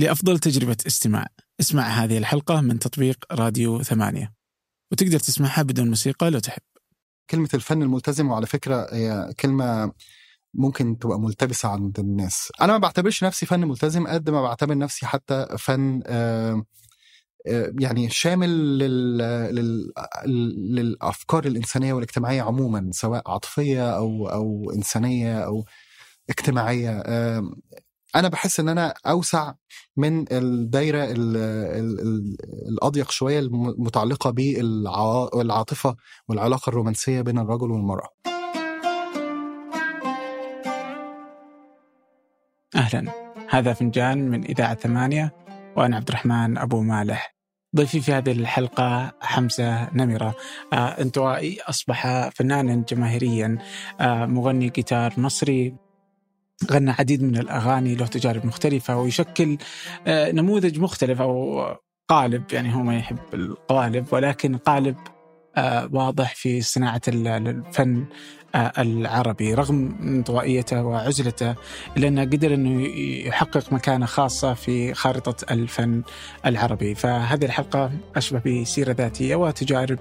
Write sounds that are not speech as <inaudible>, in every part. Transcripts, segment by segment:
لأفضل تجربة استماع. اسمع هذه الحلقة من تطبيق راديو ثمانية. وتقدر تسمعها بدون موسيقى لو تحب. كلمة الفن الملتزم وعلى فكرة هي كلمة ممكن تبقى ملتبسة عند الناس. أنا ما بعتبرش نفسي فن ملتزم قد ما بعتبر نفسي حتى فن آه، آه، يعني شامل لل... لل... للأفكار الإنسانية والاجتماعية عموما سواء عاطفية أو أو إنسانية أو اجتماعية. أنا بحس إن أنا أوسع من الدايرة ال... ال... ال... الأضيق شوية المتعلقة بالعاطفة والعلاقة الرومانسية بين الرجل والمرأة. أهلا. هذا فنجان من إذاعة ثمانية وأنا عبد الرحمن أبو مالح. ضيفي في هذه الحلقة حمزة نمرة. آه انطوائي أصبح فنانا جماهيريا آه مغني جيتار مصري. غنى عديد من الأغاني له تجارب مختلفة ويشكل آه نموذج مختلف أو قالب يعني هو ما يحب القوالب ولكن قالب آه واضح في صناعة الفن آه، العربي رغم انطوائيته وعزلته إلا أنه قدر أنه يحقق مكانة خاصة في خارطة الفن العربي. فهذه الحلقة أشبه بسيرة ذاتية وتجارب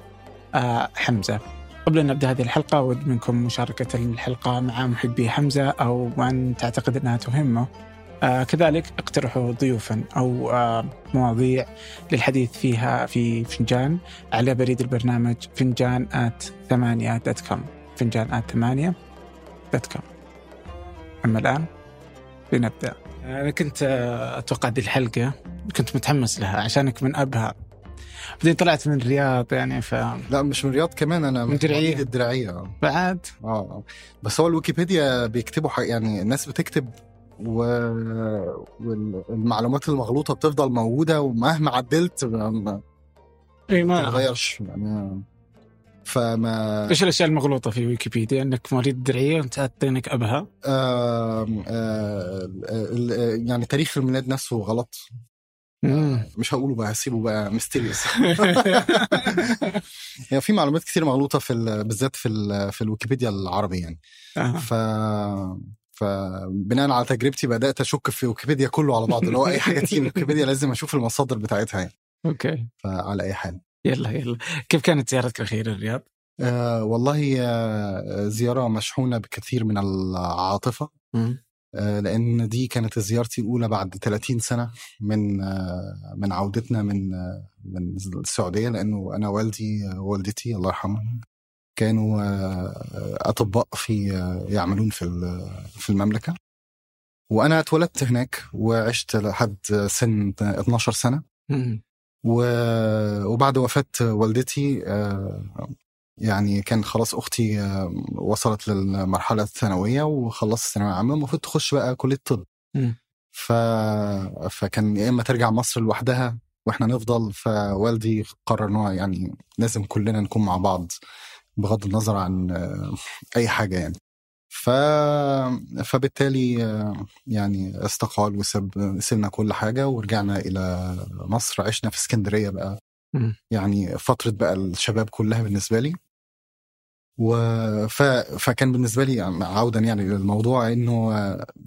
حمزة. قبل أن نبدأ هذه الحلقة أود منكم مشاركة الحلقة مع محبي حمزة أو من تعتقد أنها تهمه. آه كذلك اقترحوا ضيوفا أو آه مواضيع للحديث فيها في فنجان على بريد البرنامج فنجان at ثمانية dot com فنجان at ثمانية dot com. أما الآن لنبدأ. أنا كنت أتوقع دي الحلقة كنت متحمس لها عشانك من أبها. بعدين طلعت من الرياض يعني ف لا مش من الرياض كمان أنا من درعيه الدرعيه بعد؟ آه. بس هو الويكيبيديا بيكتبوا حق يعني الناس بتكتب و... والمعلومات المغلوطة بتفضل موجودة ومهما عدلت ما اي ما تتغيرش يعني فما إيش الأشياء المغلوطة في ويكيبيديا؟ إنك مواليد درعيه وأنت حاطينك أبها؟ آه آه يعني تاريخ الميلاد نفسه غلط. مش هقوله بقى هسيبه بقى mysterious يعني <laughs> في معلومات كثير مغلوطة في بالذات في في الويكيبيديا العربي يعني. آه. ف فبناء على تجربتي بدأت أشك في ويكيبيديا كله على بعض اللي هو أي حاجة تيجي ويكيبيديا لازم أشوف المصادر بتاعتها يعني. أوكي. فعلى أي حال. يلا يلا. كيف كانت زيارتك الأخيرة الرياض؟ آه والله آه زيارة مشحونة بكثير من العاطفة. آه لأن دي كانت زيارتي الأولى بعد 30 سنة من آه من عودتنا من آه من السعودية لأنه أنا والدي ووالدتي الله يرحمهم كانوا أطباء في يعملون في في المملكة. وأنا اتولدت هناك وعشت لحد سن 12 سنة. وبعد وفاة والدتي يعني كان خلاص أختي وصلت للمرحلة الثانوية وخلصت الثانوية العامة المفروض تخش بقى كلية طب. ف... فكان يا إما ترجع مصر لوحدها وإحنا نفضل فوالدي قرر انه يعني لازم كلنا نكون مع بعض بغض النظر عن أي حاجة يعني. ف... فبالتالي يعني استقال وسب سيبنا كل حاجة ورجعنا إلى مصر عشنا في اسكندرية بقى. يعني فترة بقى الشباب كلها بالنسبة لي. و ف... فكان بالنسبة لي عودا يعني للموضوع إنه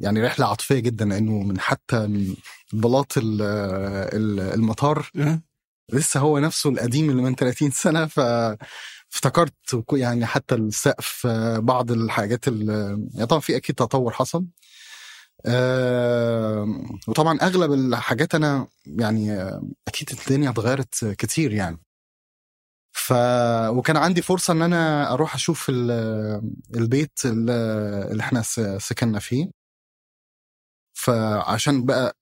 يعني رحلة عاطفية جدا لأنه من حتى من بلاط المطار لسه هو نفسه القديم اللي من 30 سنة ف افتكرت يعني حتى السقف بعض الحاجات يعني طبعا في أكيد تطور حصل. أه وطبعا أغلب الحاجات أنا يعني أكيد الدنيا اتغيرت كتير يعني. ف وكان عندي فرصة إن أنا أروح أشوف البيت اللي إحنا سكننا فيه. فعشان بقى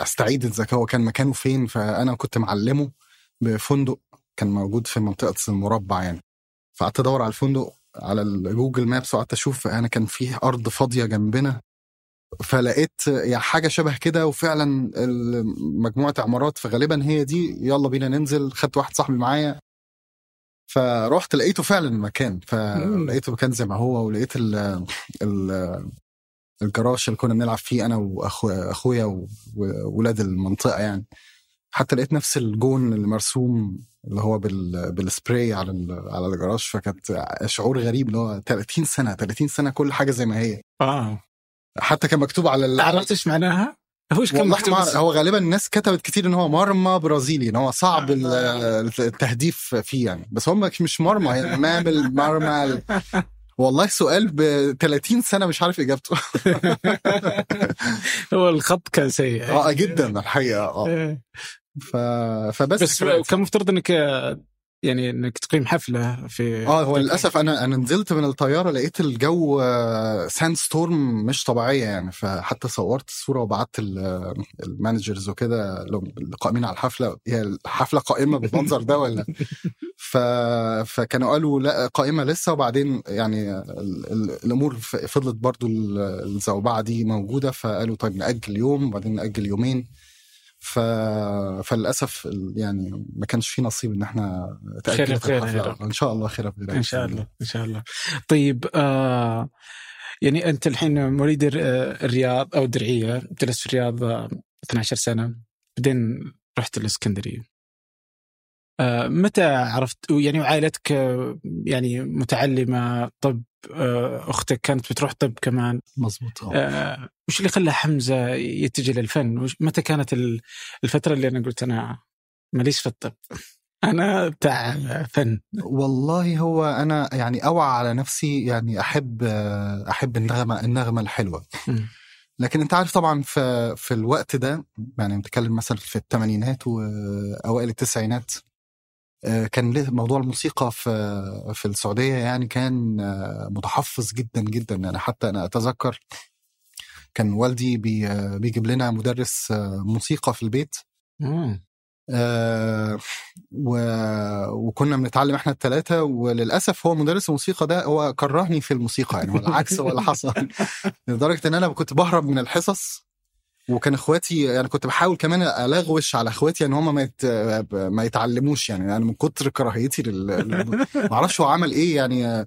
أستعيد اذا هو كان مكانه فين؟ فأنا كنت معلمه بفندق كان موجود في منطقة المربع يعني. فقعدت أدور على الفندق على الجوجل مابس وقعدت أشوف أنا كان فيه أرض فاضية جنبنا. فلقيت يعني حاجة شبه كده وفعلا مجموعة عمارات فغالبا هي دي يلا بينا ننزل. خدت واحد صاحبي معايا فرحت لقيته فعلا المكان فلقيته مكان زي ما هو ولقيت ال ال الجراج اللي كنا بنلعب فيه أنا واخويا وولاد المنطقة يعني. حتى لقيت نفس الجون المرسوم اللي هو بال... بالسبراي على على الجراج فكانت شعور غريب اللي هو 30 سنة 30 سنة كل حاجة زي ما هي. آه. حتى كان مكتوب على ال... عرفت إيش معناها؟ وش كان مكتوب؟ هو غالبا الناس كتبت كتير إن هو مرمى برازيلي إن هو صعب ال- التهديف فيه يعني. بس هم مش مرمى هي مامل مرمى. <laughs> والله سؤال ب 30 سنة مش عارف إجابته. <laughs> هو الخط كان سيء. آه جدا الحقيقة. آه. إيه. ف... فبس بس كان مفترض إنك يعني إنك تقيم حفلة في آه هو للأسف أنا أنا نزلت من الطيارة لقيت الجو sandstorm مش طبيعية يعني فحتى صورت الصورة وبعت ال managers وكده اللي قائمين على الحفلة. هي الحفلة قائمة بالمنظر ده ولا؟ ف... فكانوا قالوا لا قائمة لسه. وبعدين يعني ال... ال... الأمور فضلت برضو ال- الزوبعة دي موجودة. فقالوا طيب نأجل يوم وبعدين نأجل يومين. ف... فللأسف يعني ما كانش في نصيب إن إحنا خير رب. إن شاء الله خير بخير إن شاء الله إن شاء الله. طيب آه يعني أنت الحين مواليد الر- آه، الرياض أو الدرعية جلست في الرياض آه، 12 سنة بعدين رحت الإسكندرية. آه متى عرفت يعني وعائلتك آه، يعني متعلمة طب آه أختك كانت بتروح طب كمان. مظبوط آه. آه وش اللي خلى حمزة يتجه للفن؟ متى كانت ال- الفترة اللي أنا قلت أنا ماليش في الطب؟ <laughs> أنا بتاع فن. والله هو أنا يعني أوعى على نفسي يعني أحب أحب النغمة النغمة الحلوة. لكن أنت عارف طبعا في في الوقت ده يعني بتكلم مثلا في الثمانينات وأوائل التسعينات آه، كان له- موضوع الموسيقى في في السعودية يعني كان آه، متحفظ جدا جدا. يعني حتى أنا أتذكر كان والدي آه، بيجيب لنا مدرس آه، موسيقى في البيت. مم. آه و... وكنا بنتعلم إحنا الثلاثه وللأسف هو مدرس الموسيقى ده هو كرهني في الموسيقى يعني هو العكس هو اللي حصل. <laughs> لدرجة إن أنا كنت بهرب من الحصص. وكان اخواتي يعني كنت بحاول كمان الغوش على اخواتي ان هم ما يت... ما يتعلموش يعني. أنا من كتر كراهيتي لل ما أعرفش هو عمل إيه يعني.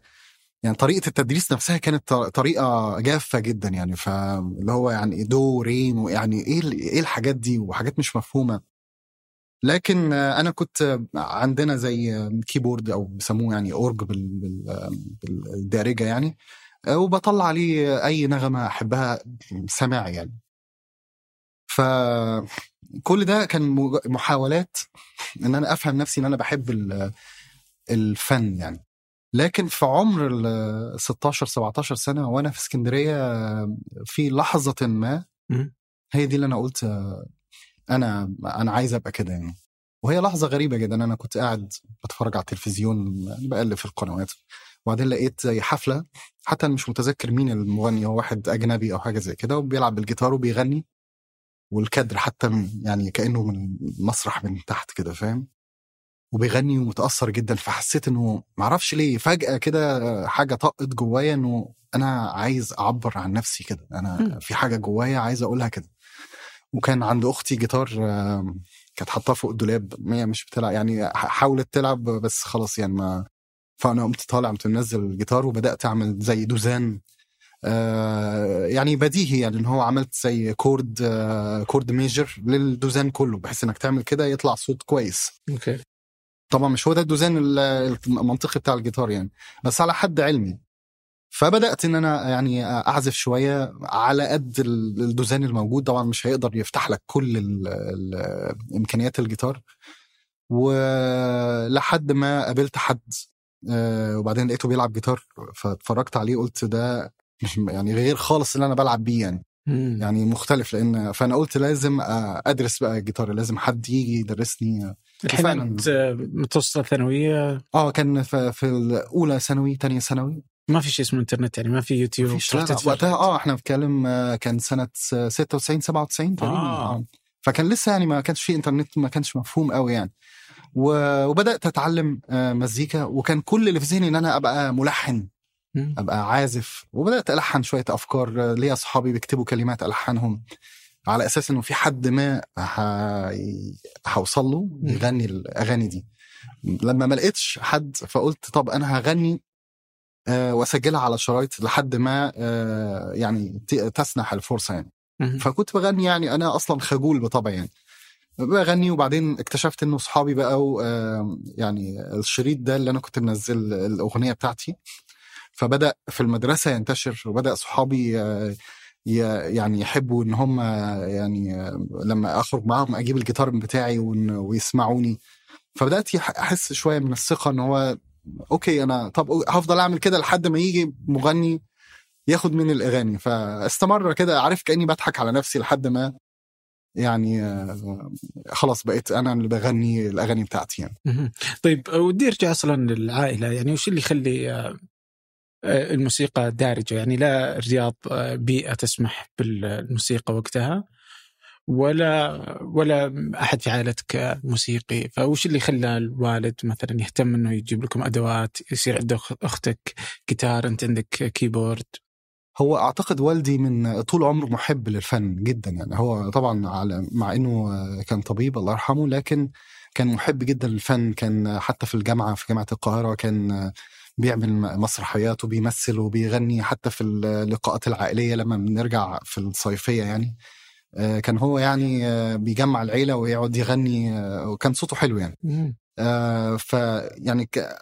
يعني طريقة التدريس نفسها كانت طريقة جافة جدا يعني. فاللي هو يعني دو ريه ويعني إيه إيه الحاجات دي؟ وحاجات مش مفهومة. لكن أنا كنت عندنا زي keyboard أو بيسموه يعني أورج بال- بال- بالدارجة يعني. وبطلع عليه أي نغمة أحبها سماعي يعني. فكل ده كان محاولات إن أنا أفهم نفسي إن أنا بحب ال- الفن يعني. لكن في عمر ال 16 17 سنة وأنا في اسكندرية في لحظة ما. هي دي اللي أنا قلت أنا أنا عايز أبقى كده يعني. وهي لحظة غريبة جدا. أنا كنت قاعد بتفرج على التلفزيون بقلب في القنوات. وبعدين لقيت زي حفلة حتى مش متذكر مين المغني هو واحد أجنبي أو حاجة زي كده وبيلعب بالجيتار وبيغني. والكادر حتى من يعني كأنه من مسرح من تحت كده فاهم وبيغني ومتأثر جدا فحسيت إنه معرفش ليه فجأة كده حاجة طقت جوايا إنه أنا عايز أعبر عن نفسي كده أنا. في حاجة جوايا عايز أقولها كده وكان عند أختي جيتار كانت حاطاه فوق الدولاب هي مش بتلعب يعني حاولت تلعب بس خلاص يعني ما فأنا قمت طالع قمت منزل الجيتار وبدأت أعمل زي دوزان يعني بديهي يعني إن هو عملت زي chord آه chord major للدوزان كله بحيث إنك تعمل كده يطلع صوت كويس. أوكي. طبعا مش هو ده الدوزان ال- المنطقي بتاع الجيتار يعني. بس على حد علمي. فبدأت إن أنا يعني أعزف شوية على قد ال- الدوزان الموجود. طبعا مش هيقدر يفتح لك كل ال ال إمكانيات الجيتار. ولحد ما قابلت حد آه، وبعدين لقيته بيلعب جيتار فاتفرجت عليه قلت ده مش يعني غير خالص اللي أنا بلعب بيه يعني مم. يعني مختلف لأن فأنا قلت لازم أدرس بقى الجيتار لازم حد يجي يدرسني الحين. انت متوسطه ثانوية آه كان في, في الأولى ثانوي تانية ثانوي ما في شيء اسمه انترنت يعني ما في يوتيوب تروح لا لا. وقتها آه إحنا بنتكلم كان سنة 96 97 تقريبا آه. آه. فكان لسه يعني ما كانش في إنترنت ما كانش مفهوم قوي يعني وبدأت أتعلم آه، مزيكا وكان كل اللي في ذهني إن أنا أبقى ملحن. أبقى عازف. وبدأت ألحن شوية أفكار. ليا أصحابي بيكتبوا كلمات ألحنهم. على أساس إنه في حد ما هوصل له يغني الأغاني دي. لما ما لقيتش حد فقلت طب أنا هغني آه، وأسجلها على شرايط لحد ما آه، يعني تسنح الفرصة يعني. فكنت بغني يعني أنا أصلا خجول بطبعي يعني. بغني وبعدين اكتشفت إنه أصحابي بقوا يعني الشريط ده اللي أنا كنت منزل الأغنية بتاعتي فبدأ في المدرسة ينتشر وبدأ صحابي آه، يعني يحبوا إن هم يعني لما أخرج معاهم أجيب الجيتار بتاعي ون- ويسمعوني. فبدأت أحس شوية من الثقة إن هو okay أنا طب هفضل أعمل كده لحد ما يجي مغني ياخد مني الأغاني. فاستمر كده عارف كأني بضحك على نفسي لحد ما يعني آه، خلاص بقيت أنا اللي بغني الأغاني بتاعتي يعني. طيب ودي ارجع أصلا للعائلة يعني وش اللي يخلي آه، الموسيقى دارجة. يعني لا الرياض آه، بيئة تسمح بالموسيقى وقتها ولا ولا أحد في عائلتك موسيقي. فوش اللي خلى الوالد مثلا يهتم إنه يجيب لكم أدوات يصير عند أخ- أختك جيتار أنت عندك كيبورد؟ هو أعتقد والدي من طول عمره محب للفن جدا. يعني هو طبعا على مع إنه كان طبيب الله يرحمه لكن كان محب جدا للفن. كان حتى في الجامعة في جامعة القاهرة كان بيعمل مسرحيات وبيمثل وبيغني حتى في اللقاءات العائلية لما بنرجع في الصيفية يعني. آه، كان هو يعني آه، بيجمع العيلة ويقعد يغني آه، وكان صوته حلو يعني. ف يعني ك...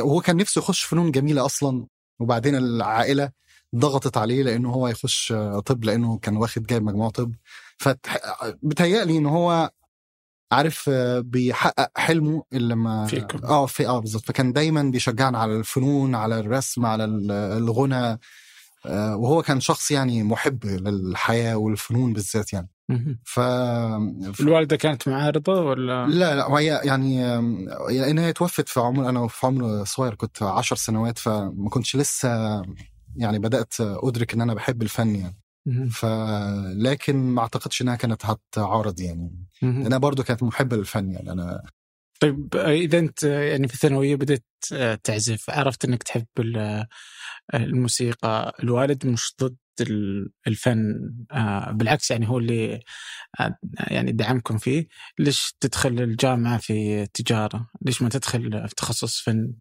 هو كان نفسه يخش فنون جميلة أصلا وبعدين العائلة ضغطت عليه لأنه هو يخش طب لأنه كان واخد جايب مجموع طب. فبتهيألي إن هو عارف آه، بيحقق حلمه اللي لما فيكم. آه في آه بالظبط فكان دايما بيشجعنا على الفنون على الرسم على ال- الغنى آه، وهو كان شخص يعني محب للحياة والفنون بالذات يعني مهم. ف الوالدة كانت معارضه ولا لا لا وهي يعني لأن هي توفت في عمر أنا في عمر صغير كنت عشر سنوات فما كنتش لسه يعني بدأت أدرك إن أنا بحب الفن يعني مهم. ف لكن ما أعتقدش إنها كانت هتعارض يعني. أنا برضو كانت محبة للفن يعني أنا طيب إذا أنت يعني في الثانوية بدأت تعزف عرفت إنك تحب ال- الموسيقى الوالد مش ضد ال- الفن آه، بالعكس يعني هو اللي آه، يعني دعمكم فيه. ليش تدخل الجامعة في تجارة؟ ليش ما تدخل في تخصص فن؟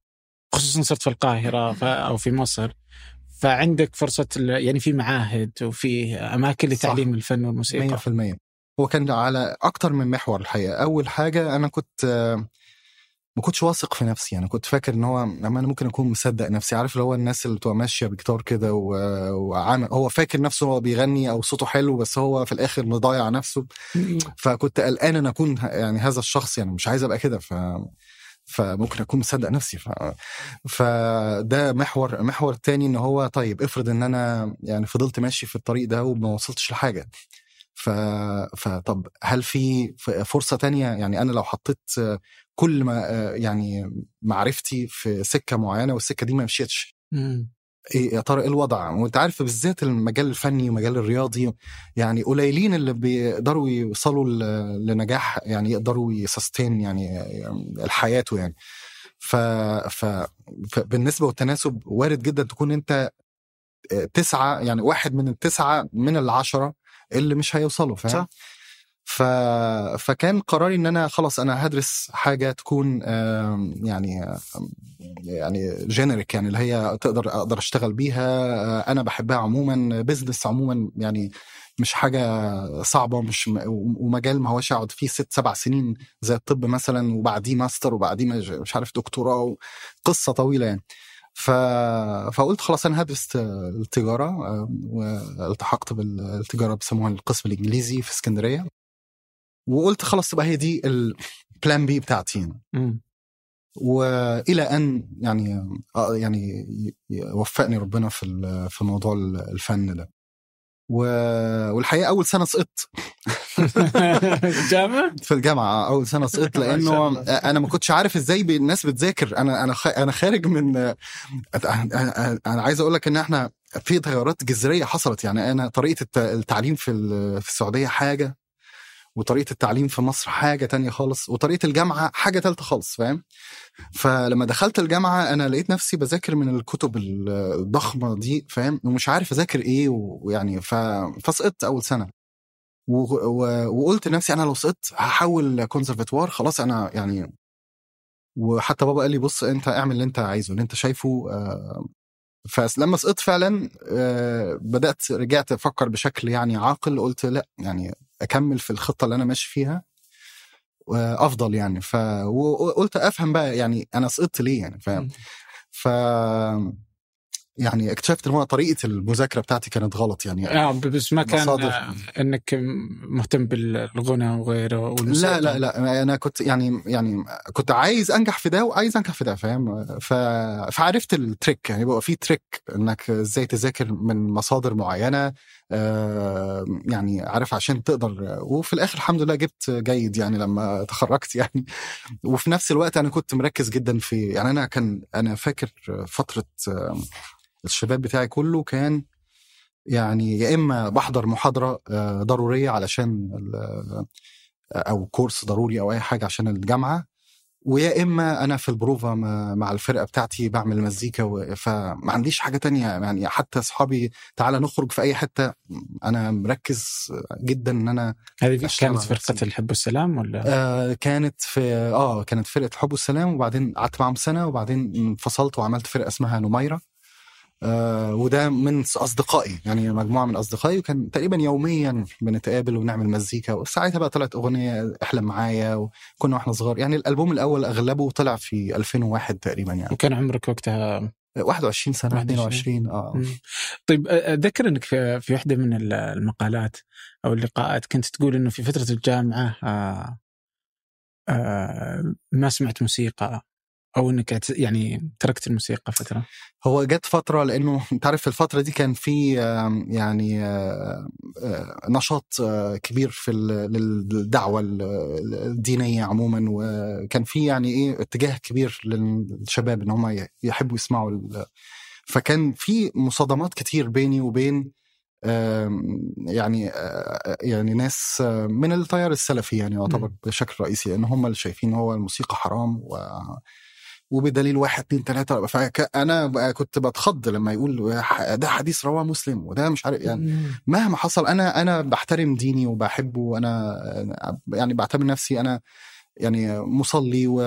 خصوصا صرت في القاهرة أو في مصر. فعندك فرصة يعني في معاهد وفي أماكن لتعليم الفن والموسيقى. 100% هو كان على أكتر من محور الحقيقة. أول حاجة أنا كنت ما كنتش واثق في نفسي. يعني كنت فاكر إن هو أما أنا ممكن أكون مصدق نفسي. عارف اللي هو الناس اللي بتبقى ماشية بجيتار كده وعامل هو فاكر نفسه هو بيغني أو صوته حلو بس هو في الآخر مضيع نفسه. فكنت قلقان إن أكون يعني هذا الشخص. يعني مش عايز أبقى كده. ف فممكن أكون مصدق نفسي. ف... فده محور محور تاني إن هو طيب افرض إن أنا يعني فضلت ماشي في الطريق ده وما وصلتش لحاجة. ف... فطب هل في فرصة تانية؟ يعني أنا لو حطيت كل ما يعني معرفتي في سكة معينة والسكة دي ما مشيتش. إيه يا ترى إيه الوضع؟ وأنت عارف بالذات المجال الفني ومجال الرياضي يعني قليلين اللي بيقدروا يوصلوا لنجاح يعني يقدروا يسستين يعني حياته يعني. ف... ف... فبالنسبه والتناسب وارد جدا تكون أنت تسعة يعني واحد من التسعة من العشرة اللي مش هيوصلوا فاهم. ف... فكان قراري إن أنا خلاص أنا هدرس حاجة تكون يعني يعني generic يعني اللي هي تقدر أقدر أشتغل بيها أنا بحبها عموما business عموما يعني مش حاجة صعبة مش ومجال ما هوش أقعد فيه ست سبع سنين زي الطب مثلا وبعديه ماستر وبعديه مش عارف دكتوراه قصه طويلة يعني. ف... فقلت خلاص أنا هدرس التجارة والتحقت بالتجارة بيسموها القسم الإنجليزي في اسكندرية. وقلت خلاص تبقى هي دي البلان بي بتاعتي يعني. وإلى أن يعني آه يعني وفقني ربنا في في موضوع ال- الفن ده. و- والحقيقة أول سنة سقطت. <laughs> جامعة؟ في الجامعة أول سنة سقطت <laughs> لأنه. أنا ما كنتش عارف إزاي الناس بتذاكر. أنا أنا خ- أنا خارج من أنا عايز أقول لك إن إحنا في تغيرات جذرية حصلت. يعني أنا طريقة الت- التعليم في في السعودية حاجة وطريقة التعليم في مصر حاجة تانية خالص وطريقة الجامعة حاجة تالتة خالص فاهم؟ فلما دخلت الجامعة أنا لقيت نفسي بذاكر من الكتب الضخمة دي فاهم؟ ومش عارف أذاكر إيه ويعني ف... فسقطت أول سنة. و... و... وقلت لنفسي أنا لو سقطت هحول كونسرفتوار خلاص أنا يعني وحتى بابا قال لي بص أنت اعمل اللي أنت عايزه اللي أنت شايفه آه، فلما سقطت فعلا آه، بدأت رجعت أفكر بشكل يعني عاقل قلت لا يعني أكمل في الخطة اللي أنا ماشي فيها افضل يعني. ف وقلت أفهم بقى يعني أنا سقطت ليه يعني فاهم؟ ف يعني اكتشفت ان طريقة المذاكرة بتاعتي كانت غلط يعني. آه بس ما كان مصادر. إنك مهتم بالغنى وغيره لا. لا لا. أنا كنت يعني يعني كنت عايز أنجح في ده وعايز أنجح في ده فاهم؟ ف... فعرفت التريك. يعني بقى في تريك إنك إزاي تذاكر من مصادر معينة آه يعني عارف عشان تقدر. وفي الآخر الحمد لله جبت جيد يعني لما تخرجت يعني. وفي نفس الوقت أنا كنت مركز جدا في يعني أنا كان أنا فاكر فترة آه، الشباب بتاعي كله كان يعني يا إما بحضر محاضرة آه، ضرورية علشان ال- أو كورس ضروري أو أي حاجة عشان الجامعة ويا إما أنا في البروفا مع الفرقة بتاعتي بعمل مزيكا فما عنديش حاجة تانية يعني حتى أصحابي تعالى نخرج في أي حتة أنا مركز جدا إن أنا هذه كانت فرقة. الحب والسلام ولا؟ آه كانت في آه كانت فرقة الحب والسلام وبعدين قعدت معاهم سنة وبعدين انفصلت وعملت فرقة اسمها نميرة آه وده من أصدقائي يعني مجموعة من أصدقائي وكان تقريبا يوميا بنتقابل ونعمل مزيكا وساعتها بقى طلعت أغنية احلم معايا وكنا وإحنا صغار يعني الألبوم الأول أغلبه طلع في 2001 تقريبا يعني وكان عمرك وقتها 21 سنة 21. 22 آه مم. طيب اتذكر إنك في في واحدة من ال- المقالات أو اللقاءات كنت تقول إنه في فترة الجامعة آه آه ما سمعت موسيقى أو إنك يعني تركت الموسيقى فترة؟ هو جت فترة لأنه أنت عارف في الفترة دي كان في يعني آه، آه، نشاط آه، كبير في ال- للدعوة ال- الدينية عموما وكان في يعني إيه اتجاه كبير للشباب إن هم يحبوا يسمعوا فكان في مصادمات كتير بيني وبين يعني يعني ناس من التيار السلفي يعني يعتبر بشكل رئيسي لأن هم اللي شايفين هو الموسيقى حرام و وبدليل واحد اتنين تلاتة فانا كنت بتخض لما يقول ده حديث رواه مسلم وده مش عارف يعني. مهما حصل أنا أنا بحترم ديني وبحبه وأنا يعني بعتبر نفسي أنا يعني مصلي و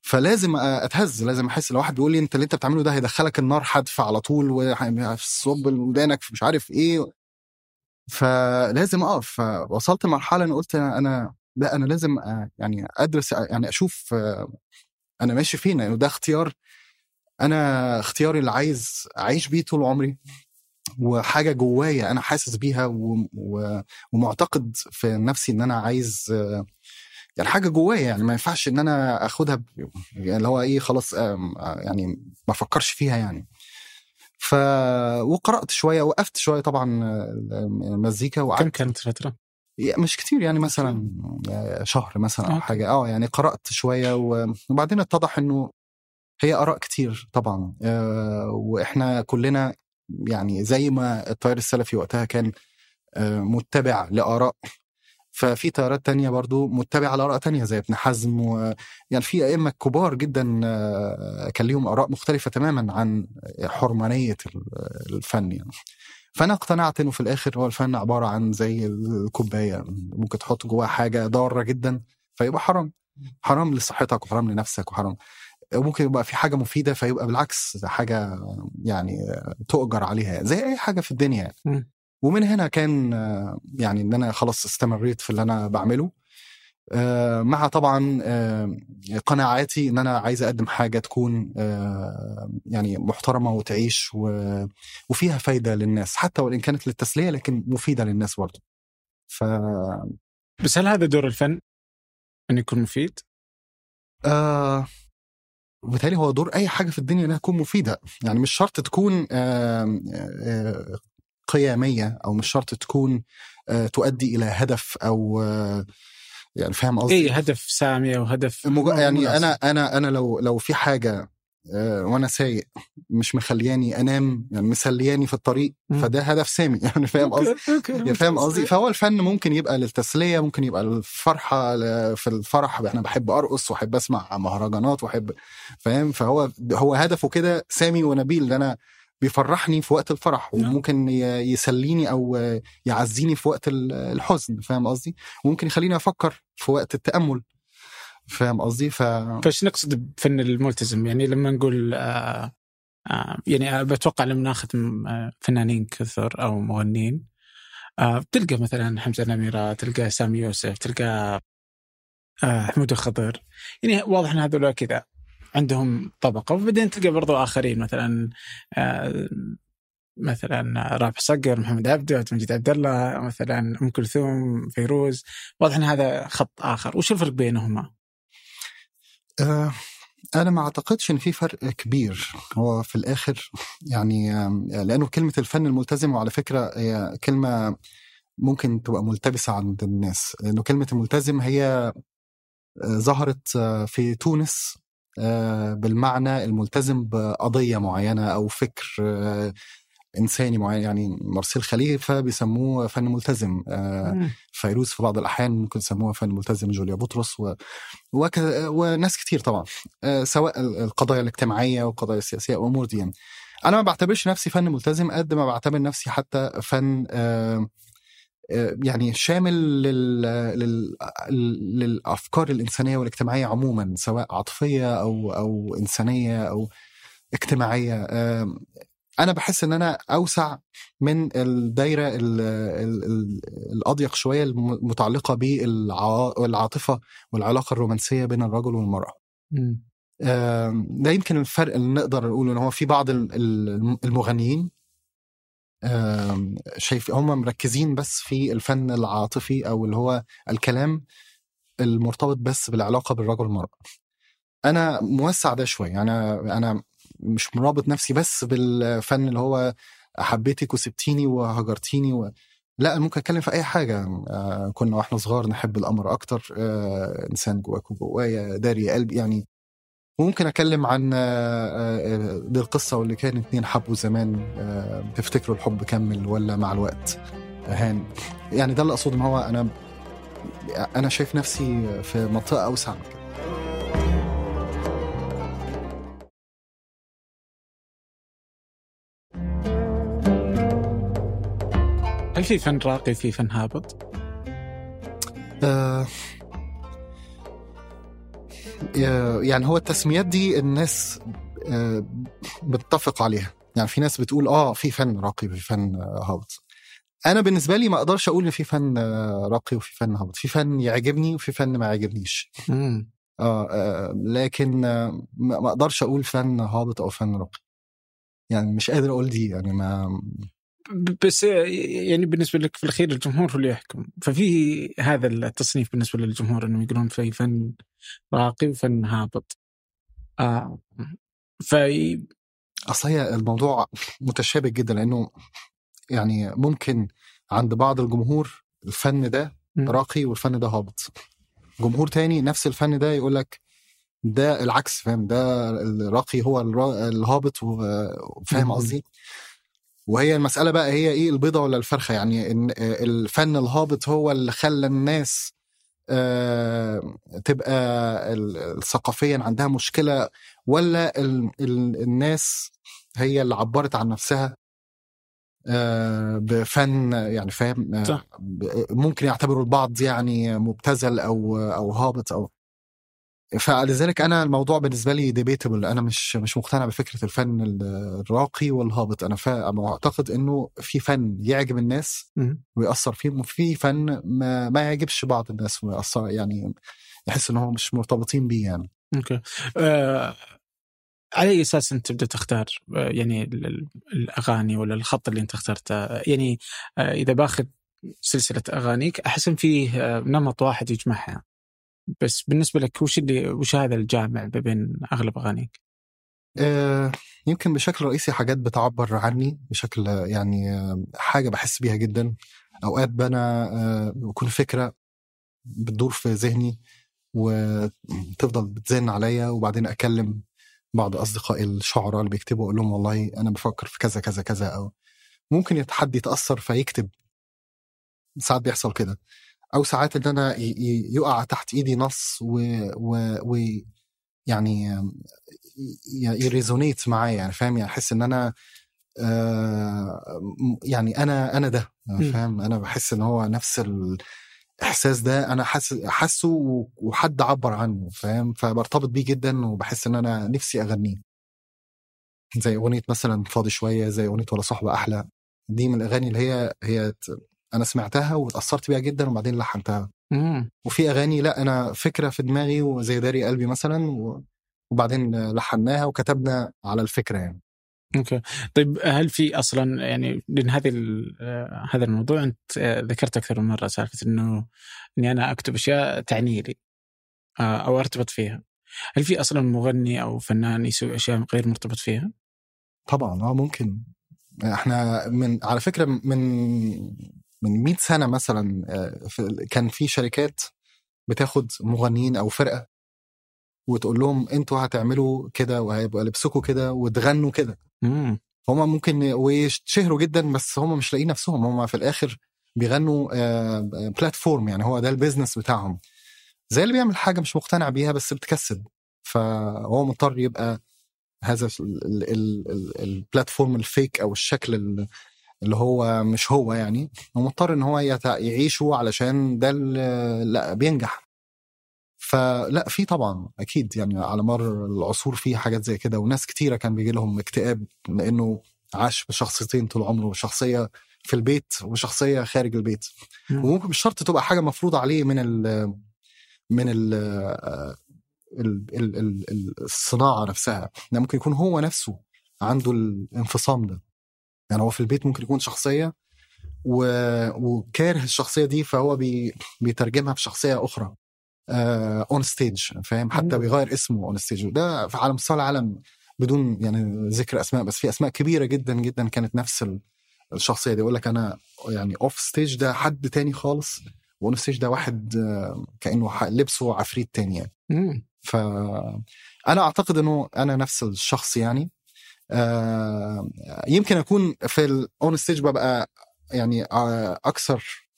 فلازم أتهز لازم أحس لو واحد بيقول لي أنت اللي أنت بتعمله ده هيدخلك النار حدف على طول وصب ودانك في مش عارف إيه. فلازم أقف. فوصلت لمرحلة أنا قلت أنا لا أنا لازم أ- يعني أدرس يعني أشوف آه، أنا ماشي فين لأنه ده اختيار أنا اختياري اللي عايز أعيش بيه طول عمري وحاجة جوايا أنا حاسس بيها و... و... ومعتقد في نفسي إن أنا عايز يعني حاجة جوايا يعني ما ينفعش إن أنا آخدها ب... يعني اللي هو إيه خلاص يعني ما افكرش فيها يعني ف وقرأت شوية وقفت شوية طبعا آه، المزيكا كم وقعدت كانت فتره؟ مش كتير يعني مثلا شهر مثلا أو. حاجة. آه يعني قرأت شوية وبعدين اتضح إنه هي آراء كتير طبعا. آه، وإحنا كلنا يعني زي ما التيار السلفي وقتها كان آه، متبع لآراء. ففي تيارات تانية برضو متبعة لآراء تانية زي ابن حزم و... يعني في أئمة كبار جدا آه، كان ليهم آراء مختلفة تماما عن حرمانية ال- الفن يعني. فأنا اقتنعت إنه في الآخر هو الفن عبارة عن زي الكوباية ممكن تحط جواها حاجة ضارة جدا فيبقى حرام. حرام لصحتك وحرام لنفسك وحرام. وممكن يبقى في حاجة مفيدة فيبقى بالعكس حاجة يعني تؤجر عليها زي أي حاجة في الدنيا يعني. ومن هنا كان يعني إن أنا خلاص استمريت في اللي أنا بعمله. مع طبعا آه، قناعاتي إن أنا عايز أقدم حاجة تكون آه، يعني محترمة وتعيش وفيها فايدة للناس حتى وإن كانت للتسلية لكن مفيدة للناس برضه ف بس هل هذا دور الفن؟ انه يكون مفيد؟ آه وبالتالي هو دور أي حاجة في الدنيا إنها تكون مفيدة يعني مش شرط تكون آه آه قيامية أو مش شرط تكون آه تؤدي إلى هدف أو آه يعني فاهم قصدي؟ اي هدف سامي أو هدف مج... يعني مناسب. أنا أنا أنا لو لو في حاجة آه، وأنا سايق مش مخلياني أنام يعني مسلياني في الطريق. فده هدف سامي <laughs> يعني فاهم قصدي؟ يعني فاهم قصدي؟ فهو الفن ممكن يبقى للتسلية ممكن يبقى للفرحة ل- في الفرح أنا بحب أرقص وأحب أسمع مهرجانات وأحب فاهم؟ فهو هو هدفه كده سامي ونبيل إن أنا بيفرحني في وقت الفرح نعم. وممكن يسليني أو يعزيني في وقت ال- الحزن فاهم قصدي؟ وممكن يخليني أفكر في وقت التأمل فاهم قصدي؟ ف فايش نقصد بفن الملتزم؟ يعني لما نقول آه آه يعني آه بتوقع لما ناخذ آه فنانين كثر أو مغنيين آه بتلقى مثلا حمزة نميره تلقى سامي يوسف تلقى آه حمود الخضر يعني واضح إن هذول كذا. عندهم طبقة. وبعدين تلقى برضو آخرين مثلا آه، مثلا رافع صقر محمد عبده عبد المجيد عبد الله مثلا أم كلثوم فيروز. واضح إن هذا خط آخر. وش الفرق بينهما؟ آه أنا ما أعتقدش إن في فرق كبير. هو في الآخر يعني لأنه كلمة الفن الملتزم وعلى فكرة هي كلمة ممكن تبقى ملتبسة عند الناس. لأنه كلمة الملتزم هي آه، ظهرت آه، في تونس آه، بالمعنى الملتزم بقضية معينة أو فكر إنساني معين يعني مرسيل خليفة بيسموه فن ملتزم آه فيروز في بعض الأحيان ممكن يسموها فن ملتزم جوليا بطرس و... وك... وناس كتير طبعا آه سواء القضايا الاجتماعية والقضايا السياسية وامور دي يعني. أنا ما بعتبرش نفسي فن ملتزم قد ما بعتبر نفسي حتى فن آه, آه، يعني شامل لل... لل... للأفكار الإنسانية والاجتماعية عموما سواء عاطفية أو أو إنسانية أو اجتماعية آه، أنا بحس إن أنا أوسع من الدايرة الأضيق شوية المتعلقة بالعاطفه والعلاقة الرومانسية بين الرجل والمرأة. ده يمكن الفرق اللي نقدر نقوله إن هو في بعض المغنيين شايف هم مركزين بس في الفن العاطفي أو اللي هو الكلام المرتبط بس بالعلاقة بالرجل والمرأة. أنا موسع ده شوية. أنا أنا مش مرابط نفسي بس بالفن اللي هو حبيتك وسبتيني وهجرتيني و... لا ممكن أتكلم في أي حاجة. آه كنا وإحنا صغار نحب القمر أكتر. آه إنسان جواك وجوايا داري قلبي يعني وممكن اتكلم عن آه, آه، دي القصة واللي كان اتنين حبوا زمان آه تفتكروا الحب كمل ولا مع الوقت هان يعني ده اللي أقصده إن هو أنا أنا شايف نفسي في منطقة أوسع من كده هل في فن راقي في فن هابط؟ آه يعني هو التسميات دي الناس آه بتتفق عليها. يعني في ناس بتقول آه في فن راقي وفي فن هابط. أنا بالنسبة لي ما أقدرش أقول إن في فن راقي وفي فن هابط. في فن يعجبني وفي فن ما يعجبنيش. آه, آه لكن آه ما أقدرش أقول فن هابط أو فن راقي. يعني مش قادر أقول دي يعني ما بس يعني بالنسبة لك في الأخير الجمهور هو اللي يحكم. ففي هذا التصنيف بالنسبة للجمهور انهم يقولون في فن راقي وفن هابط. آه. ف أصل هي الموضوع متشابك جدا لأنه يعني ممكن عند بعض الجمهور الفن ده راقي والفن ده هابط. جمهور تاني نفس الفن ده يقول لك ده العكس فاهم؟ ده الراقي هو الهابط وفاهم قصدي؟ وهي المسألة بقى هي إيه البيضة ولا الفرخة؟ يعني إن الفن الهابط هو اللي خلى الناس آه تبقى ثقافيا عندها مشكلة ولا ال ال الناس هي اللي عبرت عن نفسها آه بفن يعني فاهم آه ممكن يعتبروا البعض يعني مبتذل أو أو هابط أو فلذلك أنا الموضوع بالنسبة لي debatable أنا مش مش مقتنع بفكرة الفن الراقي والهابط. أنا أعتقد إنه في فن يعجب الناس ويأثر فيهم وفي فن ما, ما يعجبش بعض الناس ويأثر يعني يحس إن هم مش مرتبطين بيه يعني. okay. آه على أي أساس أنت تبدأ تختار؟ آه، يعني الأغاني ولا الخط اللي أنت اخترته؟ يعني آه إذا باخذ سلسلة أغانيك أحس إن فيه نمط واحد يجمعها. بس بالنسبة لك وش اللي وش هذا الجامع بين أغلب أغانيك؟ آه يمكن بشكل رئيسي حاجات بتعبر عني بشكل يعني حاجة بحس بيها جدا. أوقات بنا آه بكون فكرة بتدور في ذهني وتفضل بتزن عليا وبعدين أكلم بعض أصدقائي الشعراء اللي بيكتبوا أقول لهم والله أنا بفكر في كذا كذا كذا أو ممكن حد يتأثر فيكتب. ساعات بيحصل كده. أو ساعات إن أنا يقع تحت إيدي نص و, و, و يعني يريزونيت معايا يعني فاهم؟ يعني أحس إن أنا آه يعني أنا أنا ده فاهم؟ أنا بحس إن هو نفس الإحساس ده أنا حاسس حاسه وحد عبر عنه فاهم؟ فبرتبط بيه جدا وبحس إن أنا نفسي أغنيه. زي أغنية مثلا فاضي شوية زي أغنية ولا صحبه أحلى. دي من الأغاني اللي هي هي أنا سمعتها واتأثرت بيها جدا وبعدين لحنتها مم. وفي أغاني لا أنا فكرة في دماغي وزي داري قلبي مثلا. وبعدين لحناها وكتبنا على الفكرة يعني أوكي طيب هل في أصلا يعني لأن هذه ال- هذا الموضوع أنت ذكرت أكثر من مرة سالفة إنه إني أنا أكتب أشياء تعني لي آه، أو أرتبط فيها هل في أصلا مغني أو فنان يسوي أشياء غير مرتبط فيها؟ طبعا آه ممكن إحنا من على فكرة من من 100 سنة مثلا آه، كان في شركات بتاخد مغنيين أو فرقة وتقول لهم أنتوا هتعملوا كده وهيبقى لبسكم كده وتغنوا كده. هما ممكن ويشتهروا جدا بس هما مش لاقيين نفسهم هما في الآخر بيغنوا بلاتفورم يعني هو ده البيزنس بتاعهم. زي اللي بيعمل حاجة مش مقتنع بيها بس بتكسب. فهو مضطر يبقى هذا البلاتفورم الفيك أو الشكل ال- اللي هو مش هو يعني هو مضطر إن هو يعيشه علشان ده لأ بينجح. فلأ في طبعا أكيد يعني على مر العصور في حاجات زي كده وناس كتيرة كان بيجي لهم اكتئاب لأنه عاش بشخصيتين طول عمره شخصيه في البيت وشخصية خارج البيت. مم. وممكن مش شرط تبقى حاجة مفروضة عليه من ال من ال ال- ال- ال- ال- الصناعة نفسها ده ممكن يكون هو نفسه عنده الانفصام ده. يعني هو في البيت ممكن يكون شخصية و... وكاره الشخصية دي فهو بي... بيترجمها في شخصية أخرى on stage فاهم؟ حتى. بيغير اسمه on stage وده على مستوى العالم بدون يعني ذكر أسماء بس في أسماء كبيرة جدا جدا كانت نفس ال- الشخصية دي. يقول لك أنا يعني off stage ده حد تاني خالص و on stage ده واحد آه، كأنه لبسه عفريت تاني يعني. مم. فانا أعتقد إنه أنا نفس الشخص يعني. آه، يمكن أكون في ال on stage ببقى يعني آه، أكثر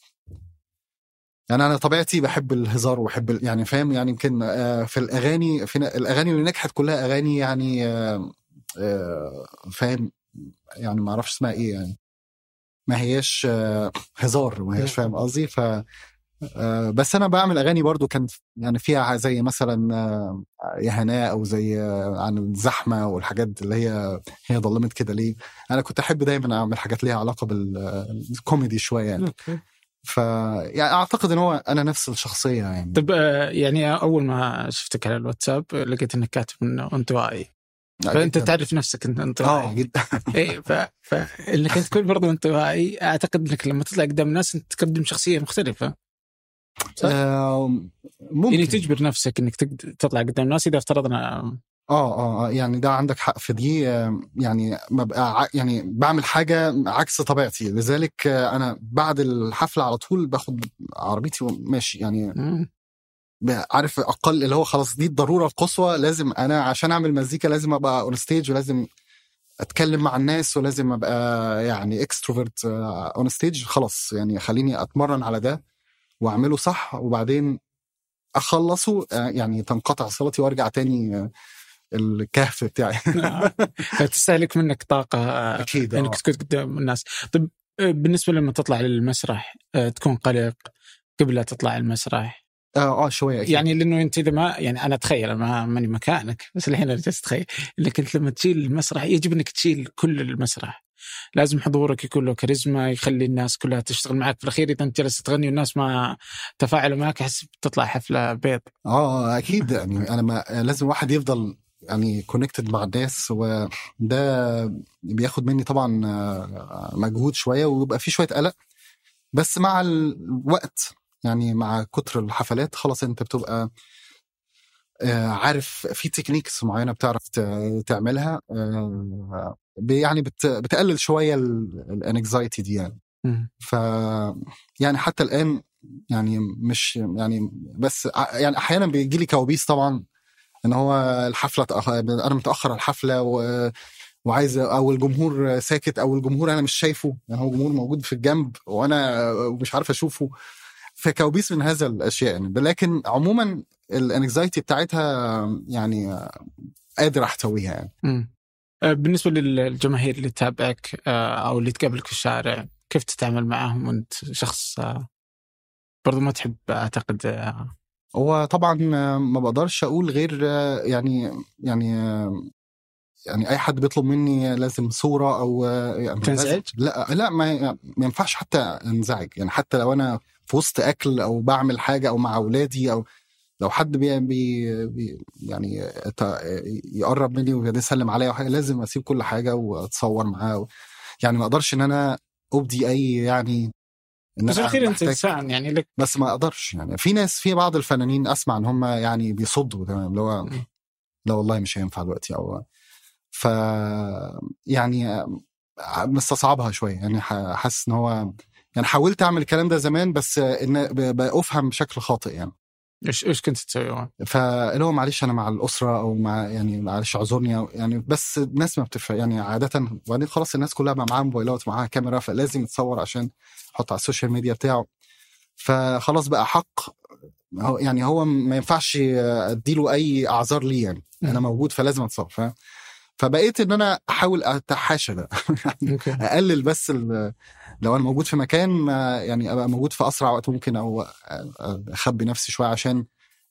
يعني أنا طبيعتي بحب الهزار وبحب يعني فاهم؟ يعني يمكن آه، في الأغاني في الأغاني اللي نجحت كلها أغاني يعني فاهم؟ يعني ما أعرفش اسمها إيه يعني. ما هياش هزار ما هياش فاهم قصدي؟ ف آه، بس أنا بعمل أغاني برضو كان يعني فيها زي مثلا آه، يا هناء أو زي آه، عن الزحمة والحاجات اللي هي هي ظلمت كده ليه. أنا كنت أحب دايما أعمل حاجات ليها علاقة بالكوميدي شوية يعني. ف يعني أعتقد إن هو أنا نفس الشخصية يعني. آه، يعني أول ما شفتك على الواتساب لقيت إنك كاتب انه انطوائي. فأنت جداً. تعرف نفسك انت آه انطوائي جدا. <laughs> إيه ف... فانك تكون برضو انطوائي أعتقد إنك لما تطلع قدام الناس أنت تقدم شخصية مختلفة. صح؟ آه، ممكن. يعني تجبر نفسك إنك تطلع قدام الناس إذا افترضنا آه آه آه، يعني ده عندك حق في دي. آه، يعني ببقى يعني بعمل حاجة عكس طبيعتي. لذلك آه، أنا بعد الحفلة على طول باخد عربيتي وماشي. يعني عارف أقل اللي هو خلاص دي الضرورة القصوى. لازم أنا عشان أعمل مزيكا لازم أبقى on stage ولازم أتكلم مع الناس ولازم أبقى يعني extrovert on stage خلاص يعني خليني أتمرن على ده. واعمله صح وبعدين أخلصه آه، يعني تنقطع صلاتي وأرجع تاني آه، الكهف بتاعي. <laughs> فتستهلك منك طاقة آه، أكيد. إنك تكون قدام الناس. طيب بالنسبة لما تطلع للمسرح تكون قلق قبل لا تطلع المسرح؟ آه آه شوية أكيد. يعني لأنه أنت إذا ما يعني أنا أتخيل ما ماني مكانك بس الحين أنا جالس أتخيل. انك انت لما تشيل المسرح يجب إنك تشيل كل المسرح. لازم حضورك يكون له كاريزما يخلي الناس كلها تشتغل معك. في الأخير إذا أنت جالس تغني والناس ما تفاعلوا معك أحس بتطلع حفلة بيض. آه أكيد. يعني أنا ما لازم الواحد يفضل يعني كونكتد مع الناس وده بياخد مني طبعا آه، مجهود شوية ويبقى في شوية قلق. بس مع الوقت يعني مع كتر الحفلات خلاص أنت بتبقى آه، عارف في techniques معينة بتعرف تعملها آه، يعني بت- بتقلل شوية ال anxiety دي يعني. ف يعني حتى الآن يعني مش يعني بس يعني أحيانا بيجي لي كوابيس طبعا إن هو الحفلة. أنا متأخر على الحفلة و... وعايز أو الجمهور ساكت أو الجمهور أنا مش شايفه يعني هو الجمهور موجود في الجنب وأنا مش عارف أشوفه فكوابيس من هذا الأشياء يعني لكن عموما ال anxiety بتاعتها يعني قادر أحتويها يعني. آه، بالنسبة للجماهير اللي تتابعك آه، أو اللي تقابلك في الشارع كيف تتعامل معهم وأنت شخص آه، برضو ما تحب أعتقد هو طبعا ما بقدرش أقول غير يعني يعني يعني أي حد بيطلب مني لازم صورة أو يعني تنزعج؟ لا لا ما ينفعش حتى أنزعج يعني حتى لو أنا في وسط أكل أو بعمل حاجة أو مع أولادي أو لو حد بي بي يعني يقرب مني ويسلم عليا وحاجه لازم أسيب كل حاجة وأتصور معاه يعني ما أقدرش إن أنا أبدي أي يعني إن بس الاخير أنت انسان يعني لك بس ما أقدرش يعني في ناس في بعض الفنانين أسمع إن هم يعني بيصدوا تمام اللي هو. لا والله مش هينفع دلوقتي أو ف يعني مستصعبها شوية يعني حاسس إن هو يعني حاولت أعمل الكلام ده زمان بس إن ب- بأفهم بشكل خاطئ يعني. إيش إيش كنت تسوي؟ فاللي هو معلش أنا مع الأسرة أو مع يعني معلش أعذرني يعني بس الناس ما بتفرق يعني عاده وبعدين خلاص الناس كلها بقى معاها موبايلات ومعاها كاميرا فلازم يتصور عشان يحط على ال social media بتاعه. فخلاص بقى حق هو يعني هو ما ينفعش أديله أي أعذار ليه يعني. أنا. موجود فلازم أتصور فاهم؟ فبقيت إن أنا أحاول أتحاشى ده. <laughs> okay. أقلل بس لو أنا موجود في مكان يعني أبقى موجود في أسرع وقت ممكن أو أخبي نفسي شوية عشان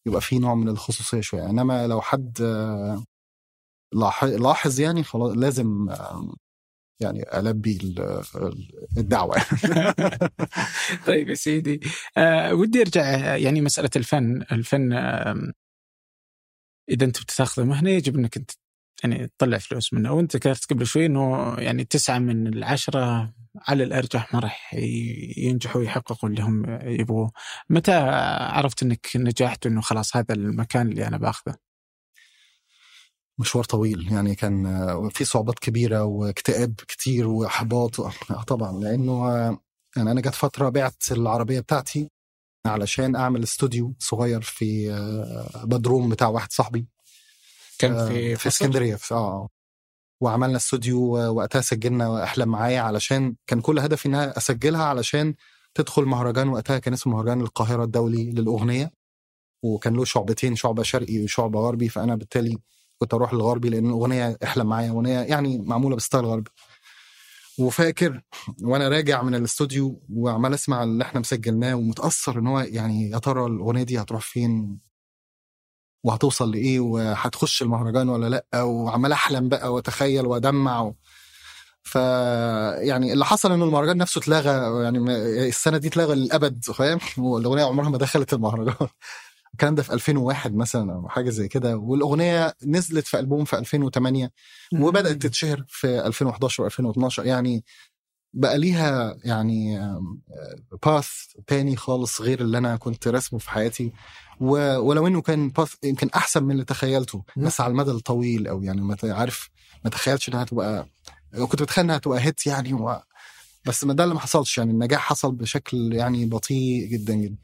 يبقى في نوع من الخصوصية شوية. إنما لو حد لاح- لاحظ يعني خلاص لازم يعني ألبي ال- الدعوة. <laughs> طيب يا سيدي آه ودي أرجع يعني مسألة الفن، الفن إذا أنت بتاخذه مهنه يجب إنك أنت يعني تطلع فلوس منه. وانت ذكرت قبل شوي إنه يعني تسعة من العشرة على الأرجح ما راح ينجحوا يحققوا اللي هم يبغوه. متى عرفت إنك نجحت انه خلاص هذا المكان اللي أنا باخذه؟ مشوار طويل. يعني كان في صعوبات كبيرة واكتئاب كتير وإحباط. آه، طبعا. لأنه آه، يعني أنا جت فترة بعت العربية بتاعتي علشان أعمل استوديو صغير في آه، بدروم بتاع واحد صاحبي. كان آه، في في؟ اسكندرية في آه وعملنا استوديو آه، وقتها سجلنا احلم معايا علشان كان كل هدفي إنها أسجلها علشان تدخل مهرجان وقتها كان اسمه مهرجان القاهرة الدولي للأغنية. وكان له شعبتين شعبة شرقي وشعبة غربي فأنا بالتالي كنت أروح للغربي لأن الأغنية احلم معايا أغنية يعني معمولة بستايل غربي. وفاكر وأنا راجع من الاستوديو وعمال أسمع اللي إحنا مسجلناه ومتأثر إن هو يعني يا ترى الأغنية دي هتروح فين؟ وهتوصل لإيه وهتخش المهرجان ولا لأ وعمال أحلم بقى وأتخيل وأدمع و... ف يعني اللي حصل إنه المهرجان نفسه اتلغى يعني السنة دي اتلغى للأبد فاهم؟ <laughs> والأغنية عمرها ما دخلت المهرجان. <laughs> الكلام ده في 2001 مثلا أو حاجة زي كده والأغنية نزلت في ألبوم في 2008 وبدأت تتشهر في 2011 و2012 يعني بقى ليها يعني باث تاني خالص غير اللي أنا كنت رسمه في حياتي. ولو إنه كان باث يمكن أحسن من اللي تخيلته. بس على المدى الطويل أو يعني ما عارف ما تخيلتش إنها تبقى كنت بتخيل إنها تبقى هيت يعني و... بس ما ده اللي ما حصلش. يعني النجاح حصل بشكل يعني بطيء جدا جدا.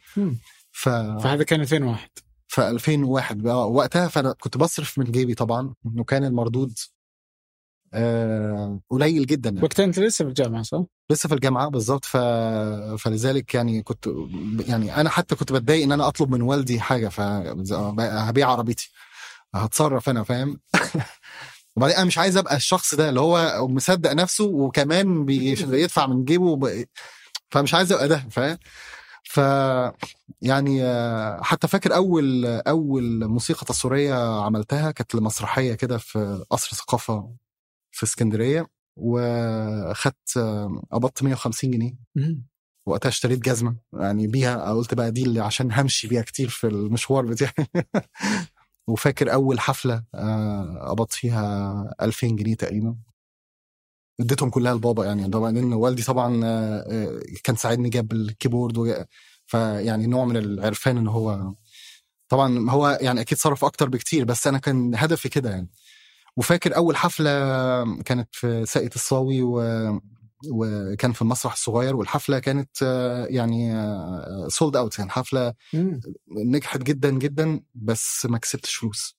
ف فهذا كان 2001 في 2001 بقى وقتها. فأنا كنت بصرف من جيبي طبعا وكان المردود آه قليل جدا يعني. وقتها أنت لسه في الجامعة صح؟ لسه في الجامعة بالظبط. ف... فلذلك يعني كنت يعني أنا حتى كنت بتضايق إن أنا أطلب من والدي حاجة فهبيع عربيتي. هتصرف أنا فاهم؟ <laughs> وبعدين أنا مش عايز أبقى الشخص ده اللي هو مصدق نفسه وكمان بيدفع من جيبه وب... فمش عايز أبقى ده فاهم؟ ف يعني آه، حتى فاكر أول أول موسيقى تصويرية عملتها كانت لمسرحية كده في قصر ثقافة في اسكندرية وخدت آه، قبضت 150 جنيه. وقتها اشتريت جزمة يعني بيها قلت بقى دي اللي عشان همشي بيها كتير في المشوار بتاعي <laughs> وفاكر أول حفلة آه، قبضت فيها 2000 جنيه تقريبا اديتهم كلها لبابا يعني طبعا لأن والدي طبعا آه، آه، كان ساعدني جاب ال keyboard. فيعني نوع من العرفان إن هو طبعا هو يعني أكيد صرف أكتر بكتير بس أنا كان هدفي كده يعني وفاكر أول حفلة كانت في ساقية الصاوي و... وكان في المسرح الصغير والحفلة كانت يعني sold out يعني حفلة مم. نجحت جدا جدا بس ما كسبتش فلوس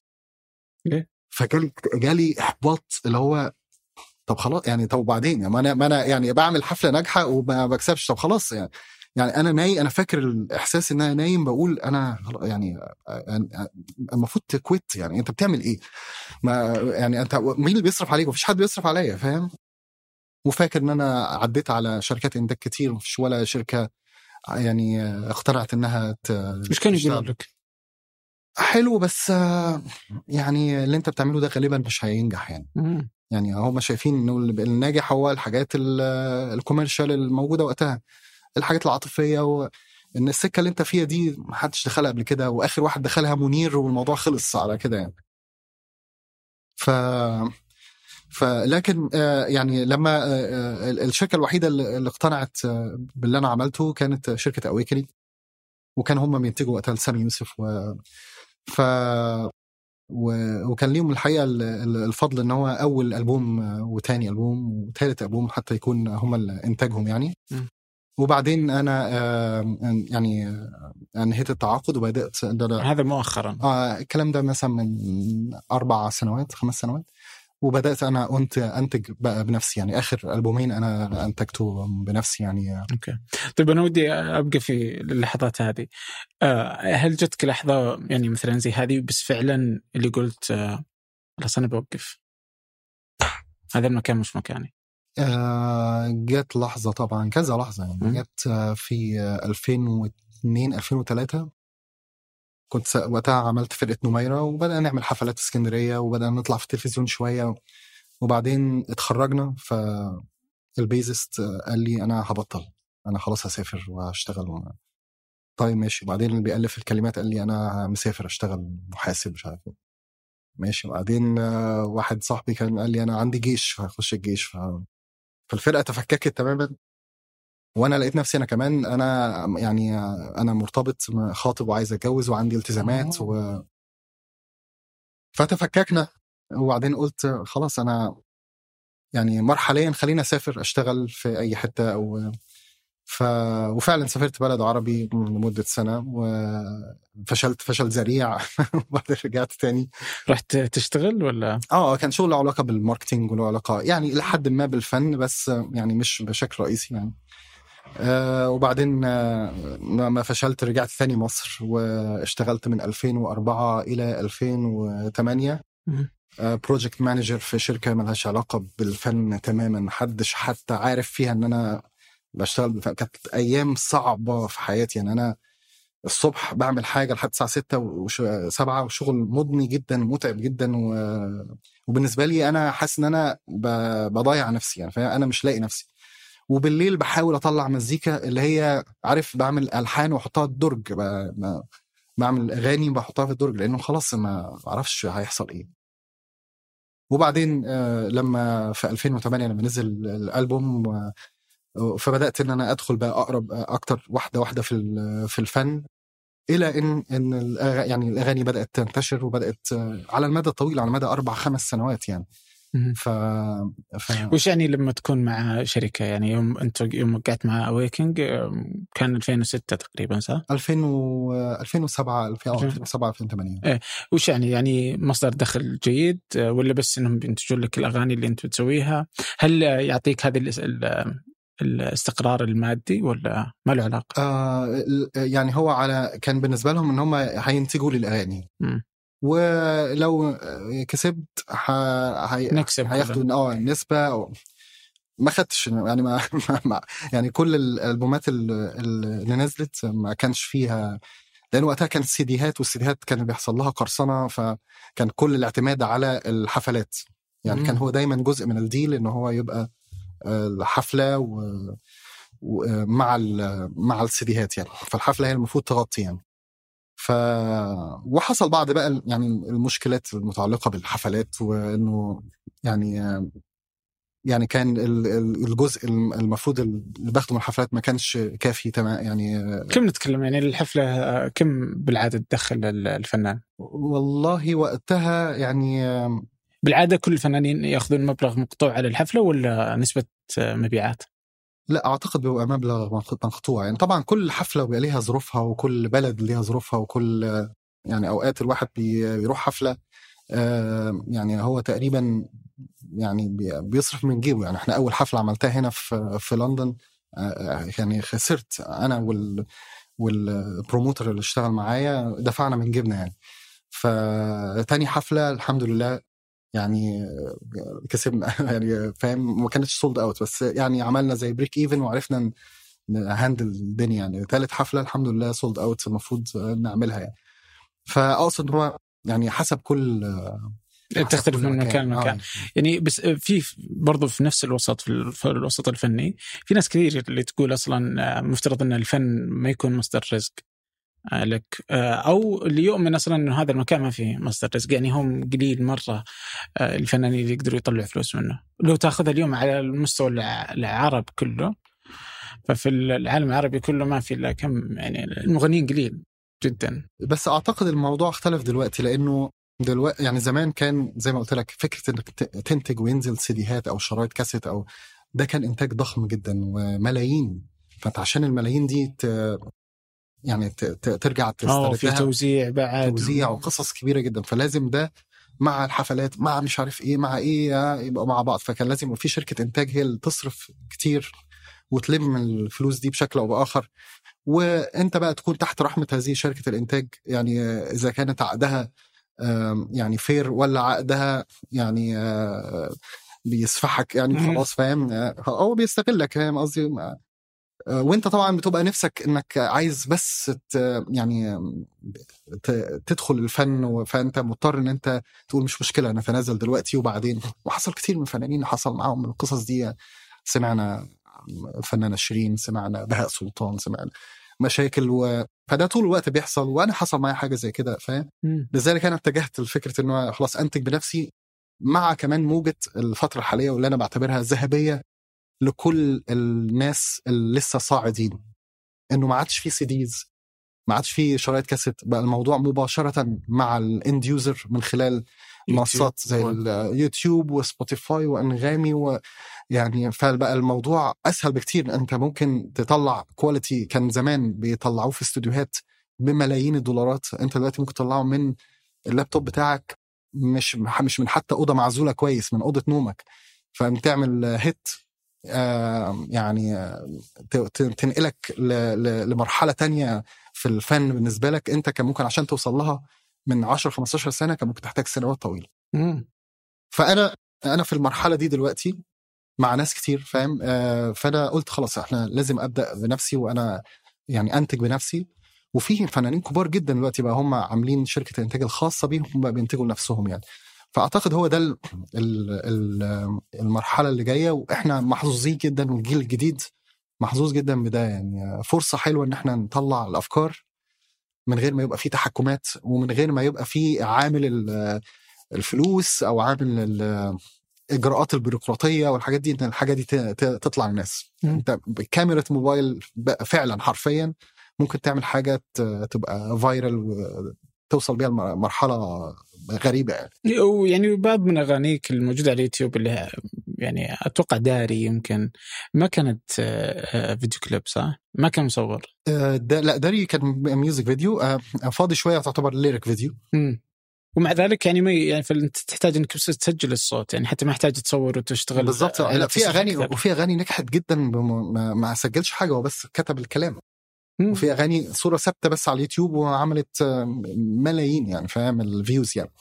ليه؟ فجالي جالي إحباط اللي هو طب خلاص يعني طب وبعدين يعني ما أنا ما أنا يعني بعمل حفلة ناجحة وما بكسبش طب خلاص يعني يعني أنا نايم أنا فاكر الإحساس إن أنا نايم بقول أنا يعني المفروض تكويت يعني أنت بتعمل إيه؟ ما يعني أنت مين اللي بيصرف عليك؟ مفيش حد بيصرف عليا فاهم؟ وفاكر إن أنا عديت على شركات إنتاج كتير مفيش ولا شركة يعني اقتنعت إنها كانوا تشتغل. يقولون لك؟ حلو بس يعني اللي أنت بتعمله ده غالبا مش هينجح يعني مم. يعني هم شايفين إنه الناجح هو الحاجات ال- الكوميرشال الموجودة وقتها الحاجات العاطفية و... إن السكة اللي أنت فيها دي محدش دخلها قبل كده وآخر واحد دخلها منير والموضوع خلص على كده يعني ف فلكن آه، يعني لما آه، آه، الشركة الوحيدة اللي اقتنعت باللي أنا عملته كانت شركة اويكني وكان هم بينتجوا وقتها لسامي يوسف و ف و... وكان ليهم الحقيقة الفضل إن هو أول ألبوم وتاني ألبوم وثالث ألبوم حتى يكون هم إنتاجهم يعني م. وبعدين أنا يعني أنهيت التعاقد وبدأت هذا مؤخرا. آه الكلام ده مثلا من أربع سنوات خمس سنوات. وبدأت أنا انت أنتج بقى بنفسي يعني آخر ألبومين أنا انتجته بنفسي يعني. أوكي. طيب أنا ودي أبقى في اللحظات هذه. آه، هل جتك لحظة يعني مثلا زي هذه بس فعلا اللي قلت آه، خلاص أنا بوقف؟ هذا المكان مش مكاني. آه جت لحظة طبعا كذا لحظة يعني. جت في 2002 2003 كنت وقتها عملت فرقة نميرة وبدأنا نعمل حفلات اسكندرية وبدأنا نطلع في التلفزيون شوية وبعدين اتخرجنا فالبيزست قال لي أنا هبطل. أنا خلاص هسافر وهشتغل طيب ماشي. وبعدين اللي بيألف الكلمات قال لي أنا مسافر أشتغل محاسب مش عارف إيه. ماشي. وبعدين واحد صاحبي كان قال لي أنا عندي جيش فهخش الجيش ف... فالفرقة تفككت تماما وأنا لقيت نفسي أنا كمان أنا يعني أنا مرتبط خاطب وعايز أتجوز وعندي التزامات و فتفككنا وبعدين قلت خلاص أنا يعني مرحليا خليني أسافر أشتغل في أي حتة أو ف... وفعلا سافرت بلد عربي لمدة سنة وفشلت فشل ذريع <laughs> وبعدين رجعت تاني. رحت تشتغل ولا؟ آه كان شغل له علاقة بالماركتينج وله علاقة يعني لحد ما بالفن بس يعني مش بشكل رئيسي يعني. آه وبعدين آه ما فشلت رجعت ثاني مصر واشتغلت من 2004 إلى 2008 project manager في شركة ملهاش علاقة بالفن تماما محدش حتى عارف فيها إن أنا بشتغل كانت أيام صعبة في حياتي. يعني أنا الصبح بعمل حاجة لحد الساعة 6 وش... 7 وشغل مضني جدا متعب جدا و... وبالنسبة لي أنا حاسس إن أنا ب... بضيع نفسي. يعني فانا مش لاقي نفسي. وبالليل بحاول أطلع مزيكا اللي هي عارف بعمل ألحان وأحطها الدرج. بعمل أغاني بحطها في الدرج لأنه خلاص ما أعرفش هيحصل إيه. وبعدين آه، لما في 2008 لما نزل الألبوم فبدأت إن أنا أدخل بقى أقرب أكتر واحدة واحدة في في الفن إلى إن إن يعني الأغاني بدأت تنتشر وبدأت على المدى الطويل على مدى أربع خمس سنوات يعني. ف... ف... وش يعني لما تكون مع شركة؟ يعني يوم أنت يوم وقعت مع اويكنج كان 2006 تقريبا صح؟ 2000 و... 2007 2007 2008 إيه. وش يعني؟ يعني مصدر دخل جيد ولا بس إنهم بينتجون لك الأغاني اللي أنت بتسويها؟ هل يعطيك هذه الاستقرار المادي ولا ما له علاقة؟ آه يعني هو على كان بالنسبة لهم إن هم هينتجوا لي الاغاني ولو كسبت ح... هي... نكسب هياخدوا آه نسبة أو... ما خدتش يعني ما, <laughs> ما يعني كل الألبومات اللي نزلت ما كانش فيها لأن وقتها كانت سيديهات والسيديهات كان بيحصل لها قرصنة فكان كل الاعتماد على الحفلات يعني مم. كان هو دايما جزء من الديل إن هو يبقى الحفلة و... ومع مع السيديهات يعني. فالحفلة هي المفروض تغطي يعني. ف وحصل بعض بقى يعني المشكلات المتعلقة بالحفلات وإنه يعني يعني كان الجزء المفروض اللي باخده من الحفلات ما كانش كافي تمام يعني. كم نتكلم يعني الحفلة كم بالعاده تدخل الفنان؟ والله وقتها يعني بالعادة كل الفنانين يأخذون مبلغ مقطوع على الحفلة ولا نسبة مبيعات؟ لا أعتقد بيبقى مبلغ مقطوع. يعني طبعا كل حفلة بيبقى ليها ظروفها وكل بلد ليها ظروفها وكل يعني أوقات الواحد بيروح حفلة يعني هو تقريبا يعني بيصرف من جيبه. يعني إحنا أول حفلة عملتها هنا في في لندن يعني خسرت أنا وال وال promoter اللي اشتغل معايا دفعنا من جيبنا يعني. فتاني حفلة الحمد لله يعني كسبنا. <laughs> يعني فاهم ما كانتش sold out بس يعني عملنا زي break even وعرفنا ن handle الدنيا. يعني ثالث حفلة الحمد لله sold out المفروض نعملها يعني. فاقصد هو يعني حسب كل تختلف كل من مكان. لمكان. آه. يعني بس في برضو في نفس الوسط في ال- في الوسط الفني في ناس كثير اللي تقول أصلا آه، مفترض إن الفن ما يكون مصدر رزق آه، لك. آه، أو اللي يؤمن أصلا إنه هذا المكان ما فيه مصدر رزق يعني هم قليل مرة آه، الفنانين اللي يقدروا يطلعوا فلوس منه. لو تأخذها اليوم على المستوى الع- العرب كله ففي العالم العربي كله ما في إلا كم يعني المغنيين قليل جدا. بس أعتقد الموضوع اختلف دلوقتي لأنه دلوقتي يعني زمان كان زي ما قلت لك فكرة إنك تنتج وينزل سيديهات أو شرايط كاسيت أو ده كان إنتاج ضخم جدا وملايين. فأنت عشان الملايين دي. يعني. ترجع في تستردها. توزيع بعد. توزيع وقصص كبيرة جدا. فلازم ده مع الحفلات مع مش عارف إيه مع إيه يبقى مع بعض. فكان لازم يبقى في شركة إنتاج هي اللي تصرف كتير وتلم الفلوس دي بشكل أو بآخر. وأنت بقى تكون تحت رحمة هذه شركة الإنتاج. يعني آه، إذا كانت عقدها يعني فير ولا عقدها يعني آه، بيسفحك يعني. خلاص فاهم؟ آه، هو بيستغلك فاهم قصدي؟ آه، وانت طبعا بتبقى نفسك إنك عايز بس ت- يعني تدخل الفن فأنت مضطر إن أنت تقول مش مشكلة نتنازل دلوقتي وبعدين. وحصل كتير من الفنانين حصل معاهم القصص دي. سمعنا الفنانه شيرين سمعنا بهاء سلطان سمعنا مشاكل و... فده طول الوقت بيحصل وأنا حصل معايا حاجة زي كده فاهم. لذلك أنا اتجهت لفكرة انه خلاص أنتج بنفسي مع كمان موجة الفترة الحالية واللي أنا بعتبرها ذهبية لكل الناس اللي لسه صاعدين. إنه ما عادش في CDs ما عادش في شرايط كاسيت. بقى الموضوع مباشرة مع ال end user من خلال منصات زي اليوتيوب وسبوتيفاي وانغامي ويعني فبقى الموضوع أسهل بكتير. أنت ممكن تطلع quality كان زمان بيطلعوه في استوديوهات بملايين الدولارات. أنت دلوقتي ممكن تطلعه من اللابتوب بتاعك. مش مش من حتى أوضة معزولة كويس من أوضة نومك. فبتعمل hit يعني تنقلك لمرحلة تانية في الفن بالنسبة لك. انت كان ممكن عشان توصل لها من 10 15 سنة كان ممكن تحتاج سنوات طويلة. مم. فأنا أنا في المرحلة دي دلوقتي مع ناس كتير فاهم؟ آه، فأنا قلت خلاص إحنا لازم أبدأ بنفسي وأنا يعني أنتج بنفسي. وفي فنانين كبار جدا دلوقتي بقى هم عاملين شركة الانتاج الخاصة بيهم هم بقى بينتجوا لنفسهم يعني. فأعتقد هو ده ال ال ال المرحلة اللي جاية وإحنا محظوظين جدا والجيل الجديد محظوظ جدا بده يعني فرصة حلوة إن إحنا نطلع الأفكار من غير ما يبقى في تحكمات ومن غير ما يبقى في عامل ال- الفلوس أو عامل ال- الاجراءات البيروقراطية والحاجات دي إن الحاجة دي تطلع للناس. أنت بكاميرا موبايل فعلا حرفيا ممكن تعمل حاجة تبقى viral وتوصل بيها لمرحله غريبة يعني ويعني بعض من أغانيك الموجودة على اليوتيوب اللي يعني أتوقع داري يمكن ما كانت آه، آه، فيديو كليب صح؟ ما كان مصور آه، ده لا داري كان music video فاضي شوية تعتبر lyric video مم. ومع ذلك يعني ما يعني فانت تحتاج إنك تسجل الصوت يعني حتى ما يحتاج تصور وتشتغل بالظبط لا في أغاني أكثر. وفي أغاني نجحت جدا ما, سجلش حاجة هو بس كتب الكلام. وفي أغاني صورة ثابتة بس على اليوتيوب وعملت آه، ملايين يعني فاهم؟ ال views يعني.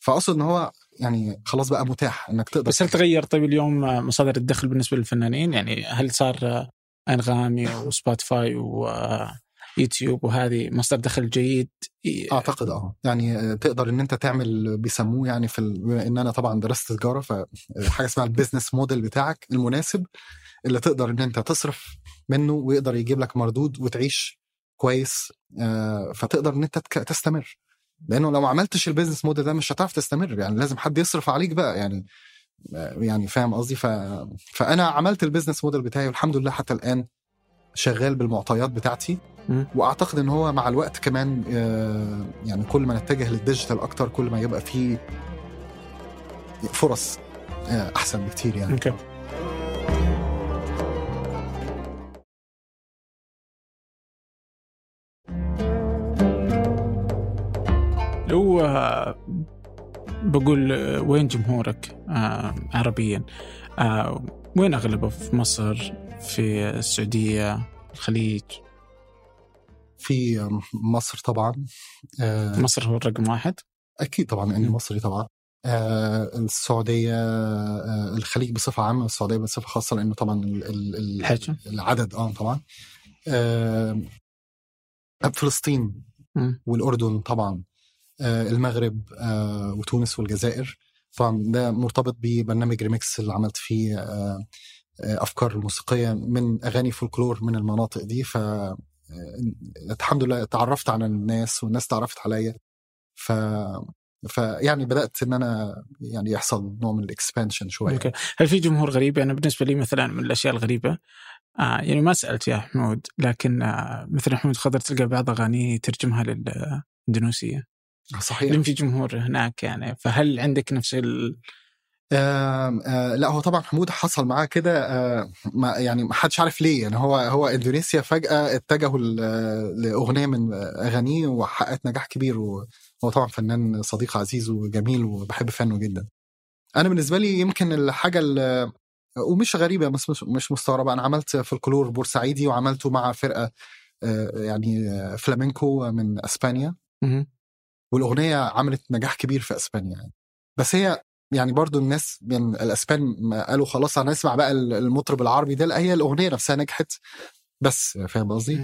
فأقصد إن هو يعني خلاص بقى متاح إنك تقدر بس هل تغير طيب اليوم آه، مصادر الدخل بالنسبة للفنانين؟ يعني هل صار آه، أنغامي وسبوتيفاي ويوتيوب وهذه مصدر دخل جيد؟ أعتقد آه. يعني تقدر إن أنت تعمل بيسموه يعني في بما إن أنا طبعا درست تجارة فحاجه اسمها ال business model بتاعك المناسب اللي تقدر إن أنت تصرف منه ويقدر يجيب لك مردود وتعيش كويس آه، فتقدر إن أنت تستمر. لأنه لو ما عملتش ال business model ده مش هتعرف تستمر. يعني لازم حد يصرف عليك بقى يعني آه، يعني فاهم قصدي؟ ف... فأنا عملت ال business model بتاعي والحمد لله حتى الآن شغال بالمعطيات بتاعتي. وأعتقد إن هو مع الوقت كمان آه، يعني كل ما نتجه لل digital أكتر كل ما يبقى فيه فرص أحسن بكتير يعني. أوكي. آه، بقول وين جمهورك؟ آه، عربيا. آه، وين اغلبه في مصر؟ في السعودية الخليج؟ في مصر طبعا. آه، مصر هو الرقم واحد؟ أكيد طبعا مم. مصري طبعا. آه، السعودية آه، الخليج بصفة عامة والسعوديه بصفة خاصة لأنه طبعا ال- ال- ال- الحجم العدد آه طبعا. آه، فلسطين مم. والأردن طبعا. المغرب آه، وتونس والجزائر. طبعا ده مرتبط ببرنامج ريميكس اللي عملت فيه آه، آه، أفكار موسيقية من أغاني فولكلور من المناطق دي. ف آه، الحمد لله تعرفت على الناس والناس تعرفت عليا. ف فيعني بدأت إن أنا يعني يحصل نوع من ال expansion شوية. okay. هل في جمهور غريب؟ أنا بالنسبة لي مثلا من الأشياء الغريبة آه يعني ما سألت يا حمود لكن آه مثلا حمود خضر تلقى بعض اغانيه يترجمها للإندونيسية؟ صحيح. لأن في جمهور هناك يعني فهل عندك نفس ال آه آه لا هو طبعا حمود حصل معاه كده آه ما يعني ما حدش عارف ليه يعني هو هو إندونيسيا فجأة اتجهوا لأغنية من أغانيه وحققت نجاح كبير وهو طبعا فنان صديق عزيز وجميل وبحب فنه جدا. أنا بالنسبة لي يمكن الحاجة اللي ومش غريبة بس مش, مش مستغربة أنا عملت فولكلور بورسعيدي وعملته مع فرقة آه يعني آه، فلامينكو من أسبانيا. والأغنية عملت نجاح كبير في إسبانيا يعني بس هي يعني برضو الناس من الإسبان قالوا خلاص هنسمع بقى المطرب العربي ده لا هي الأغنية نفسها نجحت بس فاهم قصدي؟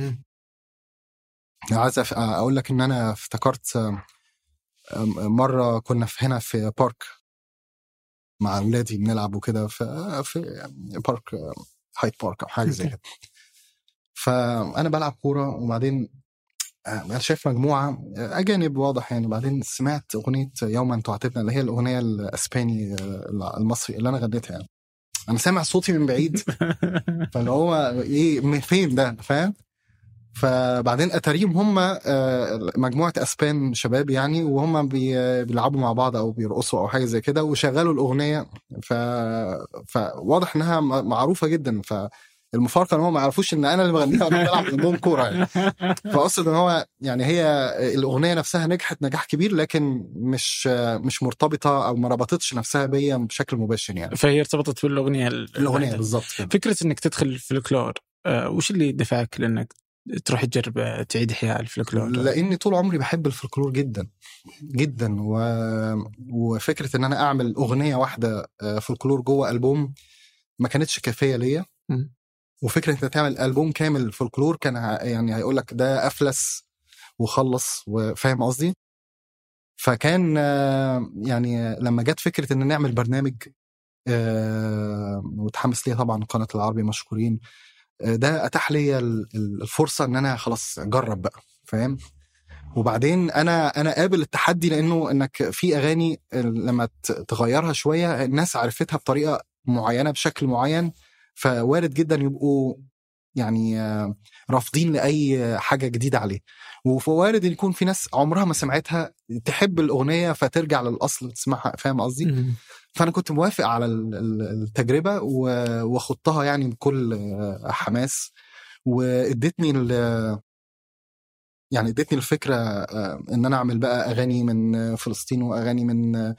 عايز أقول لك إن أنا افتكرت مرة كنا في هنا في بارك مع اولادي بنلعب وكده في في بارك هايد بارك أو حاجة زي. <laughs> كده فأنا بلعب كورة وبعدين أنا شايف مجموعة آه، أجانب واضح يعني. وبعدين سمعت أغنية يوما تعاتبنا اللي هي الأغنية الأسباني آه، المصري اللي أنا غنيتها يعني. أنا سامع صوتي من بعيد. <laughs> فاللي هو إيه من فين ده؟ فاهم؟ فبعدين أتاريهم هم آه، مجموعة أسبان شباب يعني وهم بي- بيلعبوا مع بعض أو بيرقصوا أو حاجة زي كده وشغلوا الأغنية. ف... فواضح إنها معروفة جدا. فالمفارقه إن هم ما يعرفوش إن أنا اللي بغنيها وأنا بلعب جنبهم كورة يعني. فأقصد إن هو يعني هي الأغنية نفسها نجحت نجاح كبير لكن مش مش مرتبطة أو ما ربطتش نفسها بيا بشكل مباشر يعني. فهي ارتبطت بالأغنية ال- الأغنية بالظبط فكرة إنك تدخل الفلكلور آه وش اللي دفعك لإنك تروح تجرب آه، تعيد إحياء الفلكلور؟ لأني طول عمري بحب الفلكلور جدا جدا. و... وفكرة إن أنا أعمل أغنية واحدة آه، فلكلور جوه ألبوم ما كانتش كافية ليا. وفكرة انك تعمل ألبوم كامل فلكلور كان يعني هيقول لك ده أفلس وخلص وفاهم قصدي؟ فكان آه، يعني لما جت فكرة إن نعمل برنامج آه، وتحمس ليا طبعا قناة العربي مشكورين آه، ده أتاح لي ال- ال- الفرصة إن أنا خلاص أجرب بقى فاهم؟ وبعدين أنا أنا قابل التحدي لأنه إنك في أغاني لما تغيرها شوية الناس عرفتها بطريقة معينة بشكل معين فوارد جدا يبقوا يعني رافضين لأي حاجة جديدة عليه ووارد إن يكون في ناس عمرها ما سمعتها تحب الأغنية فترجع للأصل وتسمعها فاهم قصدي؟ مم. فأنا كنت موافق على ال- ال- التجربة و- وخضتها يعني بكل حماس وادتني ال- يعني ادتني الفكرة آه، إن أنا أعمل بقى أغاني من فلسطين وأغاني من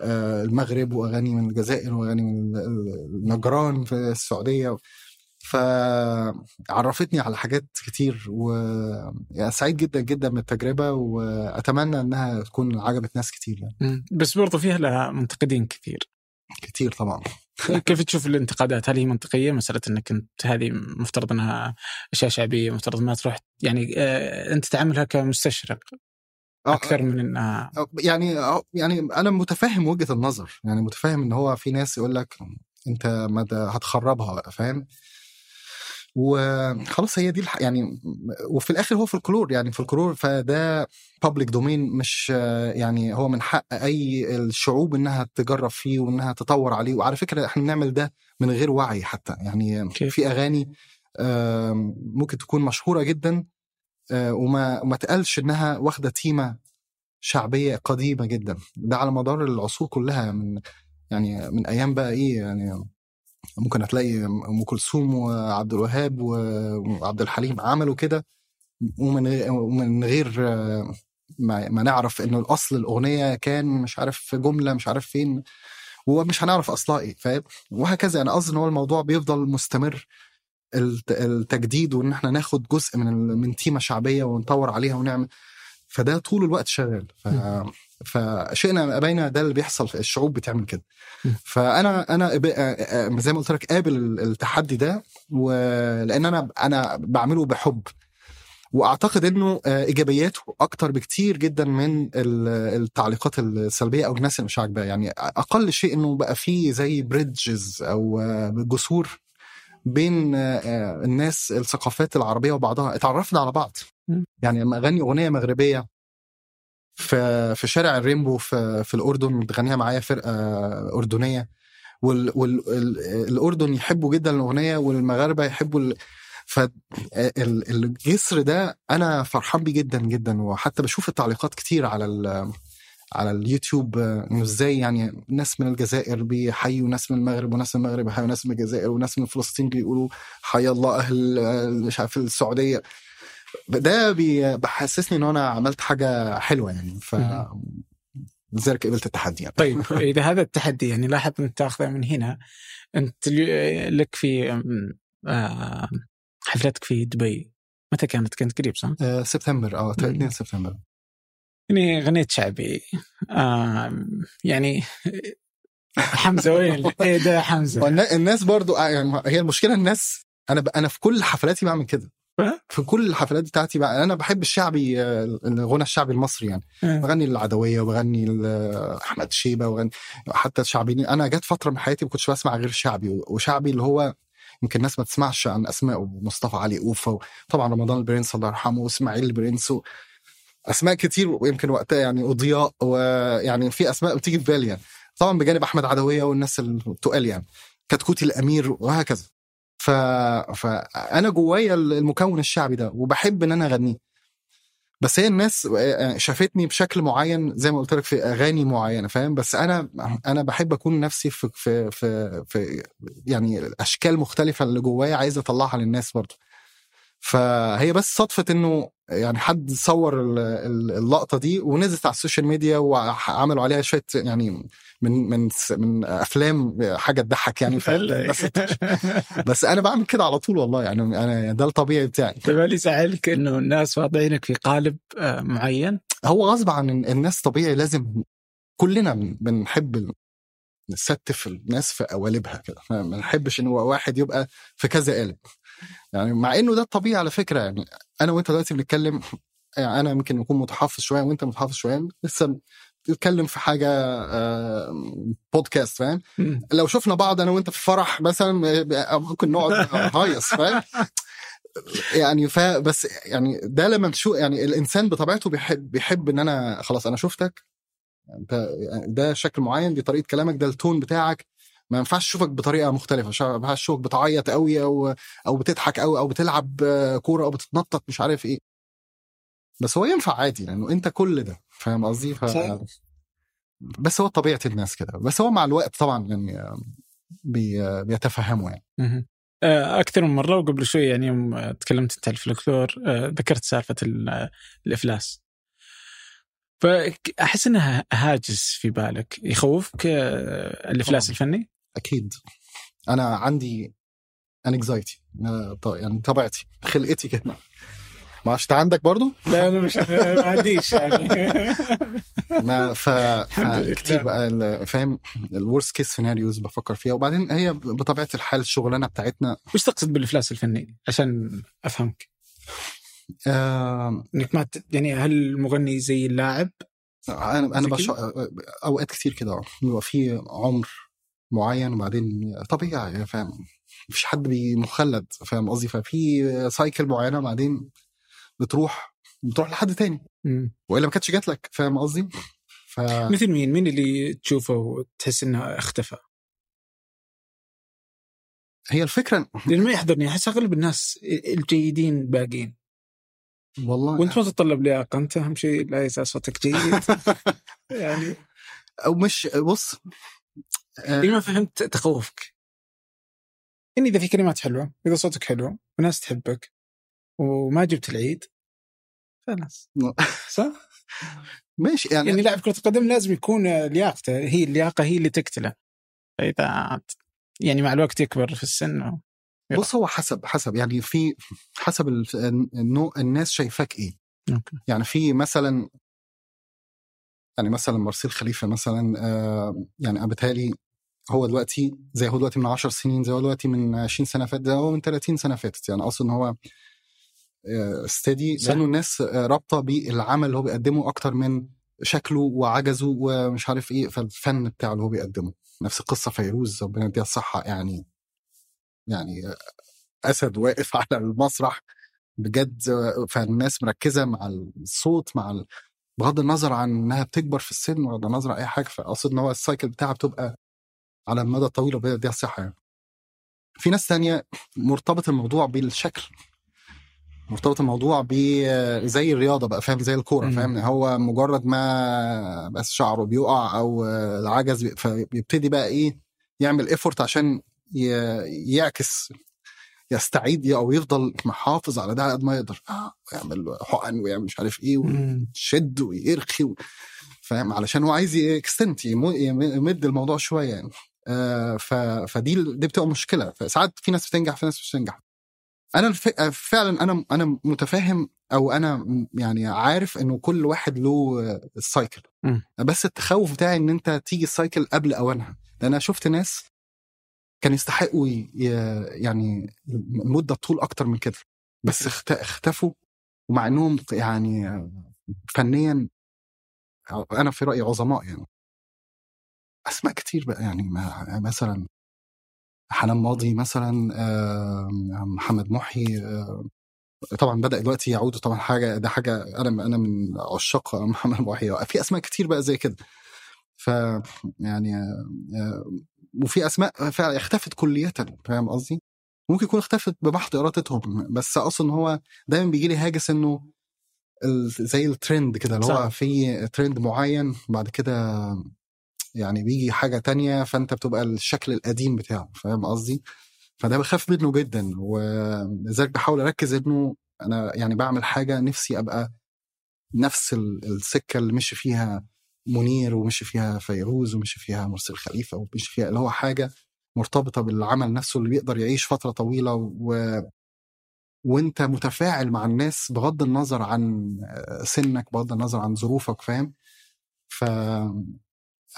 المغرب وأغاني من الجزائر وأغاني من النجران في السعودية. فعرفتني على حاجات كتير و يعني سعيد جدا جدا بالتجربه وأتمنى إنها تكون عجبت ناس كتير يعني. بس برضو فيها لها منتقدين كثير كتير طبعا. <laughs> كيف تشوف الانتقادات؟ هل هي منطقية؟ مسألة إنك أنت هذه مفترض إنها أشياء شعبية مفترض ما تروح يعني آه أنت تعاملها كمستشرق. آه، أكثر من انها يعني يعني أنا متفهم وجهة النظر. يعني متفهم إن هو في ناس يقول لك أنت ما ده هتخربها بقى فاهم؟ وخلاص هي دي الح... يعني وفي الآخر هو فولكلور يعني فولكلور فده public domain مش يعني هو من حق أي الشعوب إنها تجرب فيه وإنها تطور عليه. وعلى فكرة إحنا بنعمل ده من غير وعي حتى. يعني؟ في أغاني ممكن تكون مشهورة جدا وما ما تقالش إنها واخدة تيمة شعبية قديمة جدا. ده على مدار العصور كلها من يعني من أيام بقى إيه يعني ممكن هتلاقي ام كلثوم وعبد الوهاب وعبد الحليم عملوا كده. ومن ومن غير آه، ما, نعرف إنه الأصل الأغنية كان مش عارف جملة مش عارف فين ومش هنعرف أصلها إيه فاهم؟ وهكذا. أنا قصدي إن هو الموضوع بيفضل مستمر. التجديد وإن إحنا ناخد جزء من من تيمة شعبية ونطور عليها ونعمل فده طول الوقت شغال. ف... فشئنا أبينا ده اللي بيحصل في الشعوب بتعمل كده. فأنا أنا زي ما قلت لك قابل التحدي ده ولان أنا أنا بعمله بحب. وأعتقد إنه آه، إيجابياته أكتر بكتير جدا من ال- التعليقات السلبية أو الناس اللي مش عاجباه يعني أقل شيء إنه بقى فيه زي بريدجز أو آه، جسور بين آه، آه، الناس الثقافات العربية وبعضها اتعرفنا على بعض. يعني لما أغني أغنية مغربية في في شارع الريمبو في في الأردن بتغنيها معايا فرقة أردنية والاردن يحبوا جدا الأغنية والمغاربة يحبوا ال... فالجسر ده أنا فرحان بيه جدا جدا وحتى بشوف التعليقات كتير على ال... على اليوتيوب آه، إنه إزاي يعني ناس من الجزائر بيحيوا ناس من المغرب وناس من المغرب بيحيوا ناس من الجزائر وناس من فلسطين بيقولوا حي الله أهل آه، مش عارف السعودية ده بي- بحسسني إن أنا عملت حاجة حلوة يعني ف لذلك قبلت التحدي يعني. طيب <laughs> إذا هذا التحدي يعني لاحظ انت تاخذه من هنا أنت لك في آه، حفلتك في دبي متى كانت؟ كانت قريب صح؟ آه، سبتمبر آه 2 سبتمبر يعني غنيت شعبي آه يعني حمزة وين؟ <laughs> إيه ده حمزة الناس برضو آه، يعني هي المشكلة الناس أنا. أنا في كل حفلاتي بعمل كده أه؟ في كل الحفلات بتاعتي بقى أنا بحب الشعبي آه، الغنى الشعبي المصري يعني آه. بغني العدويه وبغني أحمد شيبة وبغني حتى الشعبيين أنا جت فترة من حياتي ما كنتش بسمع غير شعبي وشعبي اللي هو يمكن الناس ما تسمعش عن أسماء مصطفى علي أوفا طبعا رمضان البرنس الله يرحمه وإسماعيل البرنس. أسماء كتير ويمكن وقتها يعني وضياء ويعني في أسماء بتيجي في بالي يعني. طبعا بجانب أحمد عدوية والناس التقال يعني. كتكوت الأمير وهكذا. ف... فأنا جوايا المكون الشعبي ده وبحب إن أنا أغنيه. بس هي الناس شافتني بشكل معين زي ما قلت لك في أغاني معينة فاهم؟ بس أنا أنا بحب أكون نفسي في في في, في يعني أشكال مختلفة اللي جوايا عايز أطلعها للناس برضه فهي بس صدفة إنه يعني حد صور ال- ال- اللقطة دي ونزلت على ال social media وعملوا عليها شوية يعني من من من أفلام حاجة تضحك يعني بس, بس أنا بعمل كده على طول والله يعني أنا ده الطبيعي بتاعي. طيب هل يزعلك إنه الناس واضعينك في قالب آه، معين؟ هو غصب عن الناس طبيعي لازم كلنا بن- بنحب نستف الناس في قوالبها كده ما ما نحبش إن هو واحد يبقى في كذا قالب. يعني مع إنه ده الطبيعي على فكرة يعني أنا وأنت دلوقتي بنتكلم يعني أنا ممكن أكون متحفظ شوية وأنت متحفظ شوية لسه بتتكلم في حاجة آه، بودكاست فاهم مم. لو شفنا بعض أنا وأنت في فرح مثلا آه، ممكن نقعد هايص فاهم يعني ف بس يعني ده لما بشوف يعني الإنسان بطبيعته بيحب بيحب إن أنا خلاص أنا شفتك أنت ده شكل معين دي طريقة كلامك ده التون بتاعك ما ينفعش أشوفك بطريقة مختلفة ما ينفعش أشوفك بتعيط قوي أو أو بتضحك قوي أو بتلعب آه، كورة أو بتتنطط مش عارف إيه. بس هو ينفع عادي لأنه أنت كل ده فاهم قصدي؟ ف... بس هو طبيعة الناس كده بس هو مع الوقت طبعا يعني آه، بي... آه، بيتفهموا يعني. أكثر من مرة وقبل شوي يعني يوم تكلمت أنت عن الفلكلور ذكرت سالفة ال- الإفلاس. فاحس إنها هاجس في بالك يخوفك الإفلاس طبعاً. الفني؟ أكيد أنا عندي انكزايتي يعني طبيعتي خلقتي كده ما عشت عندك برضو لا أنا مش ما عنديش يعني <laughs> ما ف لله. كتير بقى فاهم ال worst case scenarios بفكر فيها وبعدين هي بطبيعة الحال الشغلانة بتاعتنا وش تقصد بالإفلاس الفني عشان أفهمك؟ آه إنك ما. يعني هل المغني زي اللاعب؟ أنا أنا زي بش... كده؟ أوقات كتير كده بيبقى في عمر معين وبعدين طبيعي يعني فاهم. مفيش حد مخلد فاهم قصدي؟ ففي سايكل معينة وبعدين بتروح بتروح لحد تاني. وإلا ما كانتش جات لك فاهم قصدي؟ ف مثل مين؟ مين اللي تشوفه وتحس انه اختفى؟ هي الفكرة لأنه ما يحضرني أحس أغلب الناس الجيدين باقين والله. وأنت ما تتطلب لياقه أنت أهم شيء لا يزال صوتك جيد. <laughs> يعني أو مش بص آه، ليه ما فهمت تخوفك؟ يعني إذا في كلمات حلوة إذا صوتك حلو وناس تحبك وما جبت العيد خلاص. صح؟ <laughs> ماشي يعني, يعني لاعب كرة القدم لازم يكون لياقته هي اللياقة هي اللي تقتله. فاذا يعني مع الوقت يكبر في السن بص هو حسب حسب يعني في حسب ال- النوع الناس شايفاك إيه. okay. يعني في مثلا يعني مثلا مارسيل خليفة مثلا آه يعني أنا بتهيألي هو دلوقتي زي هو دلوقتي من 10 سنين زي هو دلوقتي من 20 سنة فاتت زي هو من 30 سنة فاتت يعني أقصد إن هو steady صح. لأنه الناس آه، رابطة بالعمل اللي هو بيقدمه أكتر من شكله وعجزه ومش عارف إيه فالفن بتاعه اللي هو بيقدمه نفس القصة فيروز ربنا يديها الصحة يعني يعني آه، أسد واقف <laughs> على المسرح بجد آه، فالناس مركزة مع الصوت مع ال... بغض النظر عن إنها بتكبر في السن بغض النظر عن أي حاجة فأقصد إن هو السايكل بتاعها بتبقى على المدى الطويل يديها الصحه يعني. في ناس تانية مرتبط الموضوع بالشكل مرتبط الموضوع ب زي الرياضة بقى فاهم زي الكورة. فاهم هو مجرد ما بس شعره بيقع أو العجز بي- فبيبتدي بقى إيه يعمل effort عشان يعكس يستعيد أو يفضل محافظ على ده على قد ما يقدر آه، ويعمل حقن ويعمل مش عارف إيه. ويشد ويرخي و... فاهم علشان هو عايز ي extend يمد الموضوع شوية يعني. فدي دي بتبقى مشكلة. فساعات في ناس بتنجح في ناس مش بتنجح. أنا الف... فعلا أنا أنا متفاهم أو أنا يعني عارف إنه كل واحد له آه، ال cycle. بس التخوف بتاعي إن أنت تيجي السايكل قبل اوانها لأن أنا شفت ناس كان يستحقوا ي... يعني المدة طول أكتر من كده. بس اخت... اختفوا. ومع إنهم يعني آه، فنيا أنا في رأيي عظماء يعني. أسماء كتير بقى يعني ما- مثلا حنان ماضي مثلا آه، محمد محي آه، طبعا بدأ دلوقتي يعود طبعا حاجة ده حاجة أنا أنا من عشاق <laughs> محمد محي في أسماء كتير بقى زي كده ف يعني آه، وفي أسماء فعلا اختفت كليا فاهم قصدي؟ ممكن يكون اختفت بمحض إرادتهم بس أقصد إن هو دايما بيجي لي هاجس إنه زي الترند كده اللي. هو في ترند معين بعد كده يعني بيجي حاجة تانية فأنت بتبقى الشكل القديم بتاعه فاهم قصدي؟ فده بخاف منه جدا ولذلك بحاول أركز إنه أنا يعني بعمل حاجة نفسي أبقى نفس ال- السكة اللي مشي فيها منير ومشي فيها فيروز ومشي فيها مرسل خليفة ومشي فيها اللي هو حاجة مرتبطة بالعمل نفسه اللي بيقدر يعيش فترة طويلة و... وأنت متفاعل مع الناس بغض النظر عن سنك بغض النظر عن ظروفك فاهم ف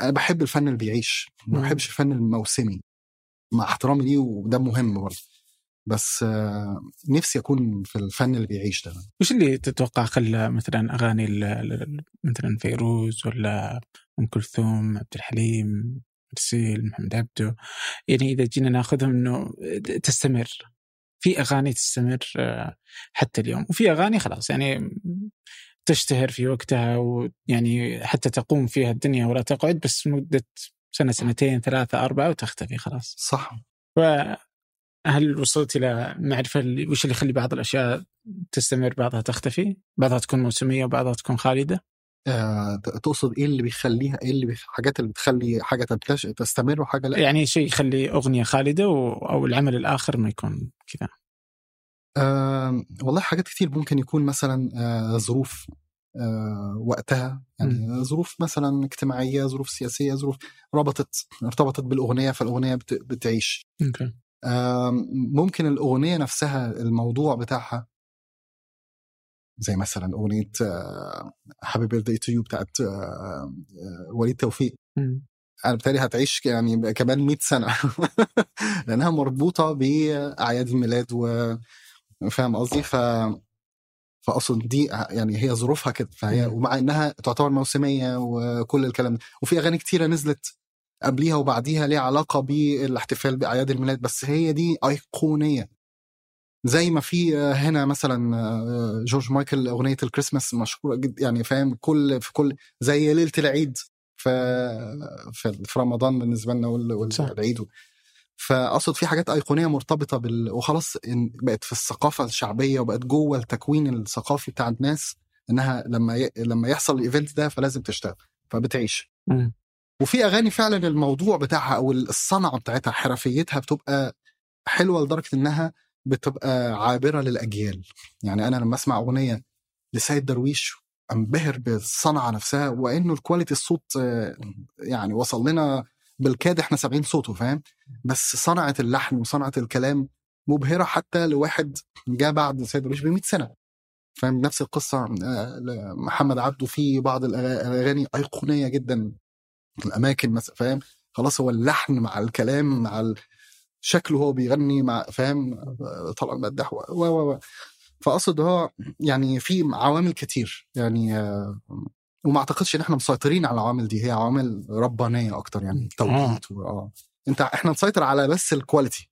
أنا بحب الفن اللي بيعيش ما. بحبش الفن الموسمي مع احترامي ليه وده مهم برضه. بس نفسي أكون في الفن اللي بيعيش ده. وش اللي تتوقع خلى مثلا أغاني مثلا فيروز ولا أم كلثوم عبد الحليم مرسيل محمد عبده؟ يعني إذا جينا ناخذهم إنه تستمر. في أغاني تستمر حتى اليوم وفي أغاني خلاص يعني تشتهر في وقتها ويعني حتى تقوم فيها الدنيا ولا تقعد بس مدة سنة سنتين ثلاثة أربعة وتختفي خلاص. صح. فهل وصلت إلى معرفة اللي- وش اللي يخلي بعض الأشياء تستمر بعضها تختفي؟ بعضها تكون موسمية وبعضها تكون خالدة؟ آه، تقصد إيه اللي بيخليها إيه اللي بيخ... حاجات اللي بتخلي حاجة. تستمر وحاجة لأ؟ يعني شيء يخلي أغنية خالدة و... أو العمل الآخر ما يكون كذا. آه والله حاجات كتير ممكن يكون مثلا آه ظروف آه وقتها. يعني ظروف مثلا اجتماعية ظروف سياسية ظروف ربطت ارتبطت بالأغنية فالأغنية بت... بتعيش. آم، ممكن الأغنية نفسها الموضوع بتاعها زي مثلا أغنية happy birthday to you بتاعت آه، آه، وليد توفيق. مم. أنا بالتالي هتعيش يعني كمان 100 سنة. <laughs> لأنها مربوطة بأعياد الميلاد وفاهم قصدي؟ ف فأقصد دي يعني هي ظروفها كده فهي. ومع إنها تعتبر موسمية وكل الكلام ده. وفي أغاني كتيرة نزلت قبليها وبعديها ليها علاقة بالاحتفال بأعياد الميلاد بس هي دي أيقونية. زي ما في هنا مثلا آه، جورج مايكل أغنية الكريسماس مشهورة جدا يعني فاهم؟ كل في كل زي ليلة العيد. في في رمضان بالنسبة لنا. والعيد فأقصد في حاجات أيقونية مرتبطة بال وخلاص إن بقت في الثقافة الشعبية وبقت جوه التكوين الثقافي بتاع الناس إنها لما ي... لما يحصل ال event ده فلازم تشتغل فبتعيش. وفي أغاني فعلا الموضوع بتاعها أو الصنعة بتاعتها حرفيتها بتبقى حلوة لدرجة إنها بتبقى عابرة للأجيال يعني أنا لما أسمع أغنية لسيد درويش أنبهر بالصنعة نفسها وإنه ال quality الصوت آه، يعني وصل لنا بالكاد إحنا سامعين صوته فاهم؟ بس صنعه اللحن وصنعه الكلام مبهرة حتى لواحد جاء بعد سيد درويش ب 100 سنة فاهم؟ نفس القصة آه، محمد عبده في بعض الأغاني أيقونية جدا الأماكن مثلا فاهم؟ خلاص هو اللحن مع الكلام مع شكله هو بيغني مع فاهم؟ طلع المداح و و و. فأقصد هو يعني في عوامل كتير يعني آه، وما أعتقدش إن إحنا مسيطرين على العوامل دي هي عوامل ربانية أكتر يعني توقيت و- آه أنت إحنا نسيطر على بس الكواليتي.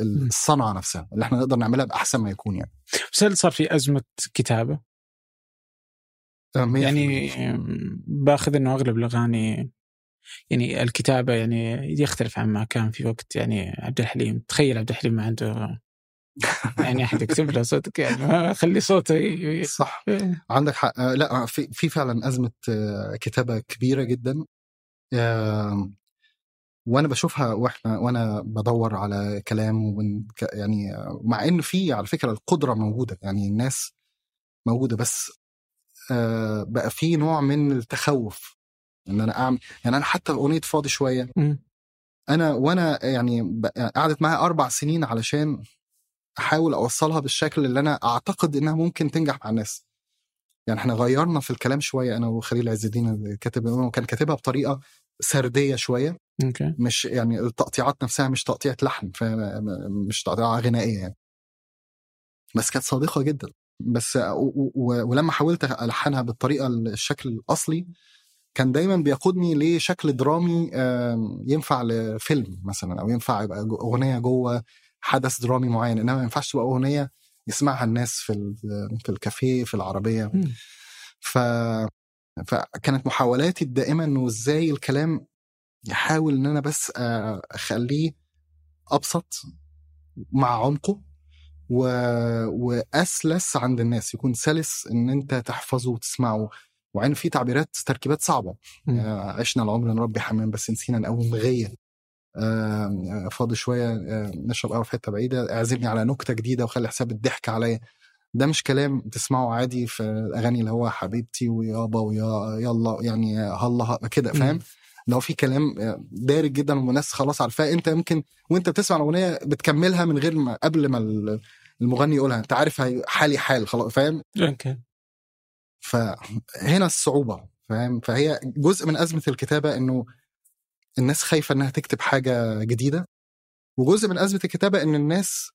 الصنعة نفسها اللي إحنا نقدر نعملها بأحسن ما يكون يعني بس هل صار في أزمة كتابة؟ آه، يعني باخذ إنه أغلب الأغاني يعني الكتابة يعني يختلف عن ما كان في وقت يعني عبد الحليم تخيل عبد الحليم ما عنده يعني احد يكتب له صوتك يعني. ما خلي صوته صح. عندك حق. آه، لا في في فعلا أزمة آه، كتابة كبيرة جدا. آه، وأنا بشوفها وإحنا وأنا بدور على كلام وبن يعني آه، مع إن في على فكرة القدرة موجودة. يعني الناس موجودة بس آه، بقى في نوع من التخوف. إن أنا اعمل يعني أنا حتى أغنية فاضي شوية. أنا وأنا يعني قعدت معايا أربع سنين علشان أحاول أوصلها بالشكل اللي أنا أعتقد إنها ممكن تنجح مع الناس. يعني إحنا غيرنا في الكلام شوية أنا وخليل عز الدين كاتب وكان كاتبها بطريقة سردية شوية. okay. مش يعني التقطيعات نفسها مش تقطيعة لحن مش تقطيعة غنائية يعني. بس كانت صادقة جدا. بس ولما حاولت ألحنها بالطريقة الشكل الأصلي كان دايما بيقودني لشكل درامي ينفع لفيلم مثلا أو ينفع يبقى أغنية جوه حدث درامي معين إنما ما ينفعش تبقى أغنية يسمعها الناس في في الكافيه في العربية مم. ف فكانت محاولاتي الدائمة إنه إزاي الكلام يحاول إن أنا بس أخليه أبسط مع عمقه و... وأسلس عند الناس يكون سلس إن أنت تحفظه وتسمعه وعين في تعبيرات تركيبات صعبة. آه، عشنا العمر نربي حمام بس نسينا نقوم غيه فاضي شوية نشرب قهوة في حتة بعيدة اعزمني على نكتة جديدة وخلي حساب الضحك عليا. ده مش كلام تسمعه عادي في الأغاني اللي هو حبيبتي ويابا ويا يلا يعني هلا كده فاهم. لو في كلام دارج جدا والناس خلاص عارفاه انت يمكن وانت بتسمع الأغنية بتكملها من غير ما قبل ما ال- المغني يقولها. انت عارف حالي حال خلاص فاهم؟ أوكي فهنا الصعوبة فاهم؟ فهي جزء من أزمة الكتابة إنه الناس خايفة إنها تكتب حاجة جديدة. وجزء من أزمة الكتابة إن الناس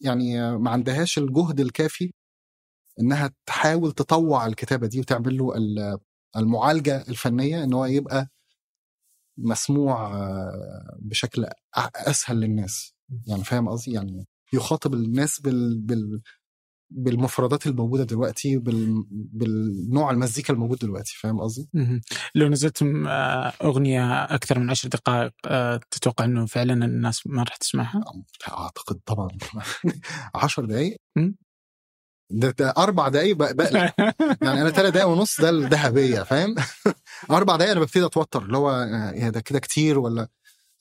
يعني ما عندهاش الجهد الكافي إنها تحاول تطوع الكتابة دي وتعمل له ال- المعالجة الفنية إن هو يبقى مسموع آه، بشكل أسهل للناس. يعني فاهم قصدي؟ يعني يخاطب الناس بال, بال بالمفردات الموجودة دلوقتي بال... بالنوع المزيكا الموجود دلوقتي فاهم قصدي؟ لو نزلت آه، أغنية أكثر من عشر دقائق آه، تتوقع إنه فعلا الناس ما راح تسمعها؟ أعتقد طبعا <laughs> 10 دقائق. ده, ده أربع دقائق بق- بقلق <laughs> يعني أنا ثلاث دقائق ونص ده الذهبية فاهم؟ <laughs> أربع دقائق أنا ببتدي أتوتر اللي هو آه، يا ده كده كتير ولا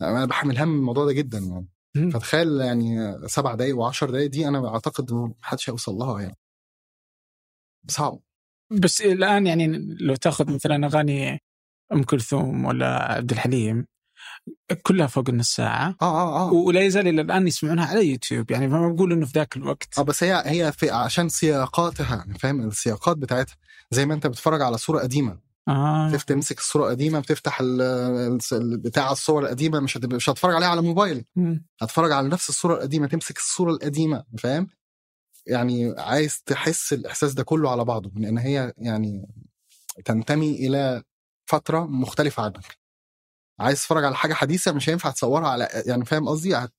أنا بحمل هم الموضوع ده جدا يعني. فتخيل يعني سبع دقايق وعشر دقايق دي أنا أعتقد محدش هيوصل لها يعني. صعب. بس الآن يعني لو تأخذ مثلا أغاني أم كلثوم ولا عبد الحليم كلها فوق النص ساعة. آه آه آه. ولا يزال إلى الآن يسمعونها على يوتيوب. يعني ما بقول إنه في ذاك الوقت. آه بس هي هي في عشان سياقاتها فاهم؟ السياقات بتاعتها زي ما أنت بتتفرج على صورة قديمة. تفتح تمسك الصورة القديمة بتفتح بتاع الصور القديمة مش هتبقى مش هتفرج عليها على موبايل مم. هتفرج على نفس الصورة القديمة تمسك الصورة القديمة فاهم؟ يعني عايز تحس الإحساس ده كله على بعضه لأن هي يعني تنتمي إلى فترة مختلفة عنك. عايز تتفرج على حاجة حديثة مش هينفع تصورها على يعني فاهم قصدي؟ هت...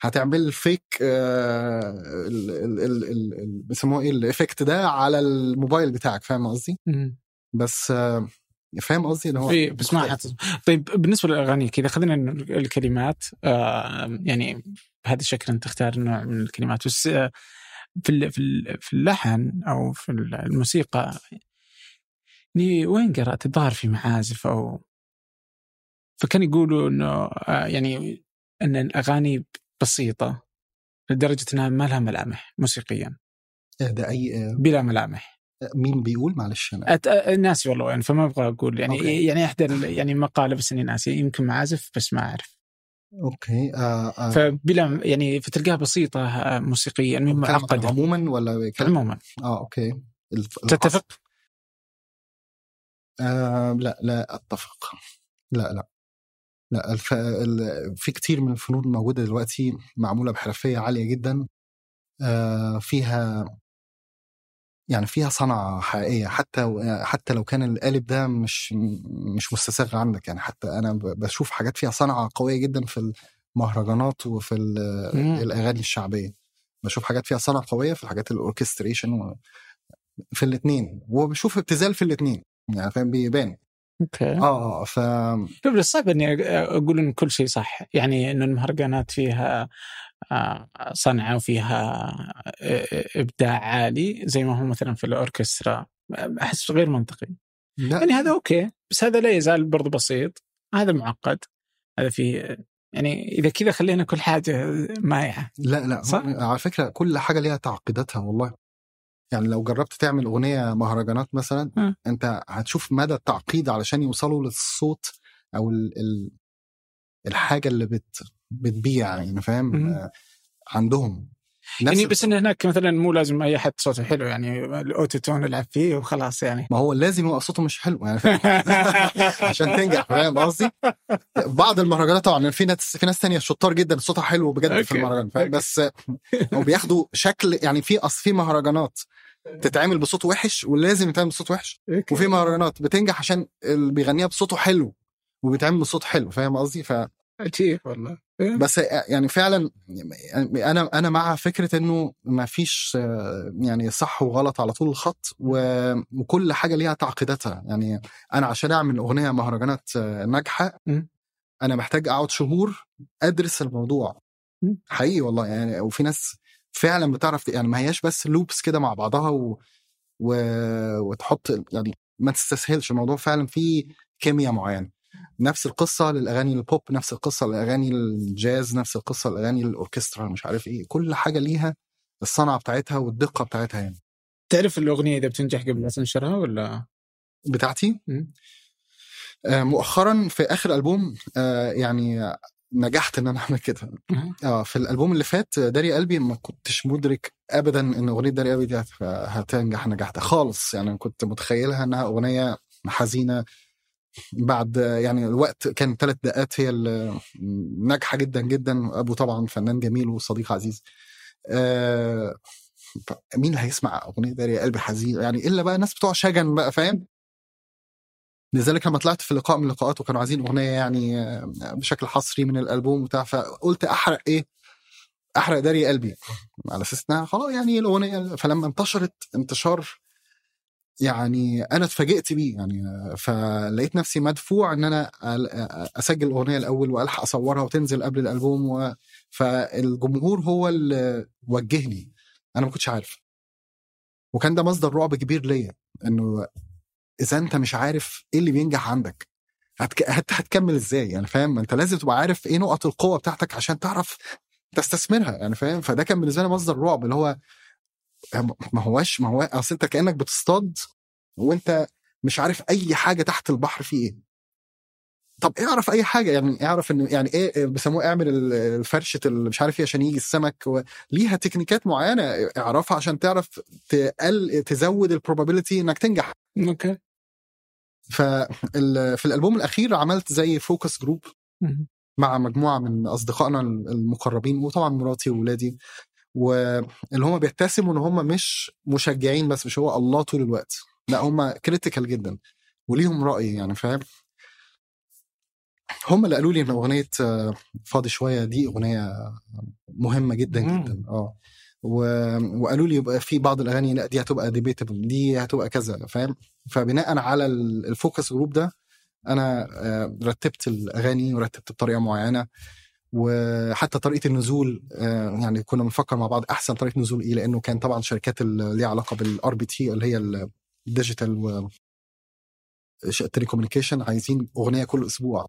هتعمل فيك آه... ال... ال... ال... بيسموه إيه؟ الايفكت ده على الموبايل بتاعك فاهم قصدي. بس آه... فاهم قصدي؟ ان هو إيه بس ما. طيب بالنسبة للأغاني كذا خلينا إنه الكلمات آه يعني بهذا الشكل أنت تختار نوع من الكلمات. بس آه في في ال- في اللحن أو في الموسيقى يعني وين قرأت؟ الظاهر في معازف أو فكان يقولوا إنه آه يعني إن الأغاني بسيطة لدرجة إنها ما لها ملامح موسيقيا. إيه ده أي. بلا ملامح. مين بيقول؟ معلش أنا. أت... أ- ناسي والله يعني فما أبغى أقول يعني أوكي. يعني احدى يعني مقالة بس إني ناسي يمكن معازف بس ما أعرف. أوكي آه... آه... فبلا يعني فتلقاها بسيطة آه، موسيقيا عن معقدة. عموما ولا عموما. آه أوكي. الف... تتفق؟ آه لا لا أتفق. لا لا. لا الف... ال... في كتير من الفنون الموجودة دلوقتي معمولة بحرفية عالية جدا آه، فيها يعني فيها صنعة حقيقية حتى حتى لو كان القالب ده مش مش مستساغ عندك. يعني حتى أنا بشوف حاجات فيها صنعة قوية جدا في المهرجانات وفي. الأغاني الشعبية. بشوف حاجات فيها صنعة قوية في الحاجات ال orchestration و- في الاثنين وبشوف ابتذال في الاثنين يعني فاهم؟ بيبان. okay. آه آه ف شوف بس صعب إني أقول إن كل شيء صح. يعني إنه المهرجانات فيها آه، صنعه وفيها آه، إبداع عالي زي ما هو مثلا في الأوركسترا. أحس غير منطقي. لا. يعني هذا أوكي. بس هذا لا يزال برضو بسيط. هذا معقد. هذا في يعني إذا كذا خلينا كل حاجة مايعه لا لا. صح؟ على فكرة كل حاجة ليها تعقيداتها والله. يعني لو جربت تعمل أغنية مهرجانات مثلا م. أنت هتشوف مدى التعقيد علشان يوصلوا للصوت أو ال ال الحاجة اللي بت بتبيع يعني فاهم. آه، عندهم يعني بس إن هناك مثلا مو لازم أي حد صوته حلو يعني ال auto tune العب فيه وخلاص يعني ما هو لازم يبقى صوته مش حلو يعني؟ <laughs> عشان تنجح فاهم قصدي؟ بعض المهرجانات طبعا في ناس في ناس تانية شطار جدا صوتها حلو بجد okay. في المهرجان فاهم. بس هم بياخدوا شكل يعني في أصل في مهرجانات تتعمل بصوت وحش ولازم يتعمل بصوت وحش وفي مهرجانات بتنجح عشان اللي بيغنيها بصوته حلو وبيتعمل بصوت حلو فاهم قصدي ف عجيب والله. بس يعني فعلا يعني أنا أنا مع فكرة إنه ما فيش يعني صح وغلط على طول الخط وكل حاجة ليها تعقيداتها. يعني أنا عشان أعمل أغنية مهرجانات ناجحة. أنا محتاج أقعد شهور أدرس الموضوع. حقيقي والله يعني وفي ناس فعلا بتعرف يعني ما هياش بس لوبس كده مع بعضها و... و... وتحط يعني ما تستسهلش. الموضوع فعلا فيه كيمياء معينة. نفس القصة للأغاني البوب نفس القصة للاغاني الجاز نفس القصة للاغاني الأوركسترا مش عارف إيه. كل حاجة ليها الصنعة بتاعتها والدقة بتاعتها يعني. تعرف الأغنية إذا بتنجح قبل تنشرها ولا؟ بتاعتي؟ م. آه، مؤخرا في آخر ألبوم آه، يعني نجحت إن أنا أعمل كده. آه في الألبوم اللي فات داري قلبي ما كنتش مدرك ابدا إن أغنية داري قلبي دي هت- هتنجح نجاح ده خالص. يعني كنت متخيلها إنها أغنية حزينة بعد يعني الوقت كان ثلاث دقات هي ناجحة جدا جدا. أبو طبعا فنان جميل وصديق عزيز. آه مين اللي هيسمع أغنية داري قلبي حزين يعني إلا بقى الناس بتوع شجن بقى فاهم؟ لذلك لما طلعت في لقاء من اللقاءات وكانوا عايزين أغنية يعني آه، بشكل حصري من الألبوم بتاع فقلت أحرق إيه؟ أحرق داري قلبي. على أساس إنها خلاص يعني الأغنية فلما انتشرت انتشار يعني أنا اتفاجئت بيه يعني فلقيت نفسي مدفوع إن أنا أسجل الأغنية الأول وألحق أصورها وتنزل قبل الألبوم و... فالجمهور هو اللي وجهني. أنا ما كنتش عارف. وكان ده مصدر رعب كبير ليا إنه إذا أنت مش عارف إيه اللي بينجح عندك هتك... هت... هتكمل إزاي؟ يعني فاهم؟ أنت لازم تبقى عارف إيه نقط القوة بتاعتك عشان تعرف تستثمرها يعني فاهم؟ فده كان بالنسبة لي مصدر رعب اللي هو ما هواش ما هو أصل أنت كأنك بتصطاد وأنت مش عارف أي حاجة تحت البحر فيه إيه. طب اعرف أي حاجة يعني اعرف إن يعني إيه بيسموه اعمل ال- الفرشة اللي مش عارف إيه عشان يجي السمك و- ليها تكنيكات معينة اعرفها عشان تعرف تقل تزود ال probability إنك تنجح. okay. ففي الألبوم الأخير عملت زي focus group. مع مجموعة من أصدقائنا المقربين وطبعا مراتي واولادي واللي هم بيتسموا إن هم مش مشجعين بس مش هو الله طول الوقت. لا هم critical جدا. وليهم رأي يعني فاهم؟ هم اللي قالوا لي إن أغنية آه، فاضي شوية دي أغنية مهمة جدا مم. جدا. آه. و- وقالوا لي يبقى في بعض الأغاني لا دي هتبقى debatable دي هتبقى كذا فاهم؟ فبناء على ال- ال focus group ده أنا آه، رتبت الأغاني ورتبت بطريقة معينة. وحتى طريقة النزول آه، يعني كنا بنفكر مع بعض أحسن طريقة نزول إيه لأنه كان طبعا شركات اللي ليها علاقة بال RBT اللي هي ال digital و ال telecommunication عايزين أغنية كل أسبوع.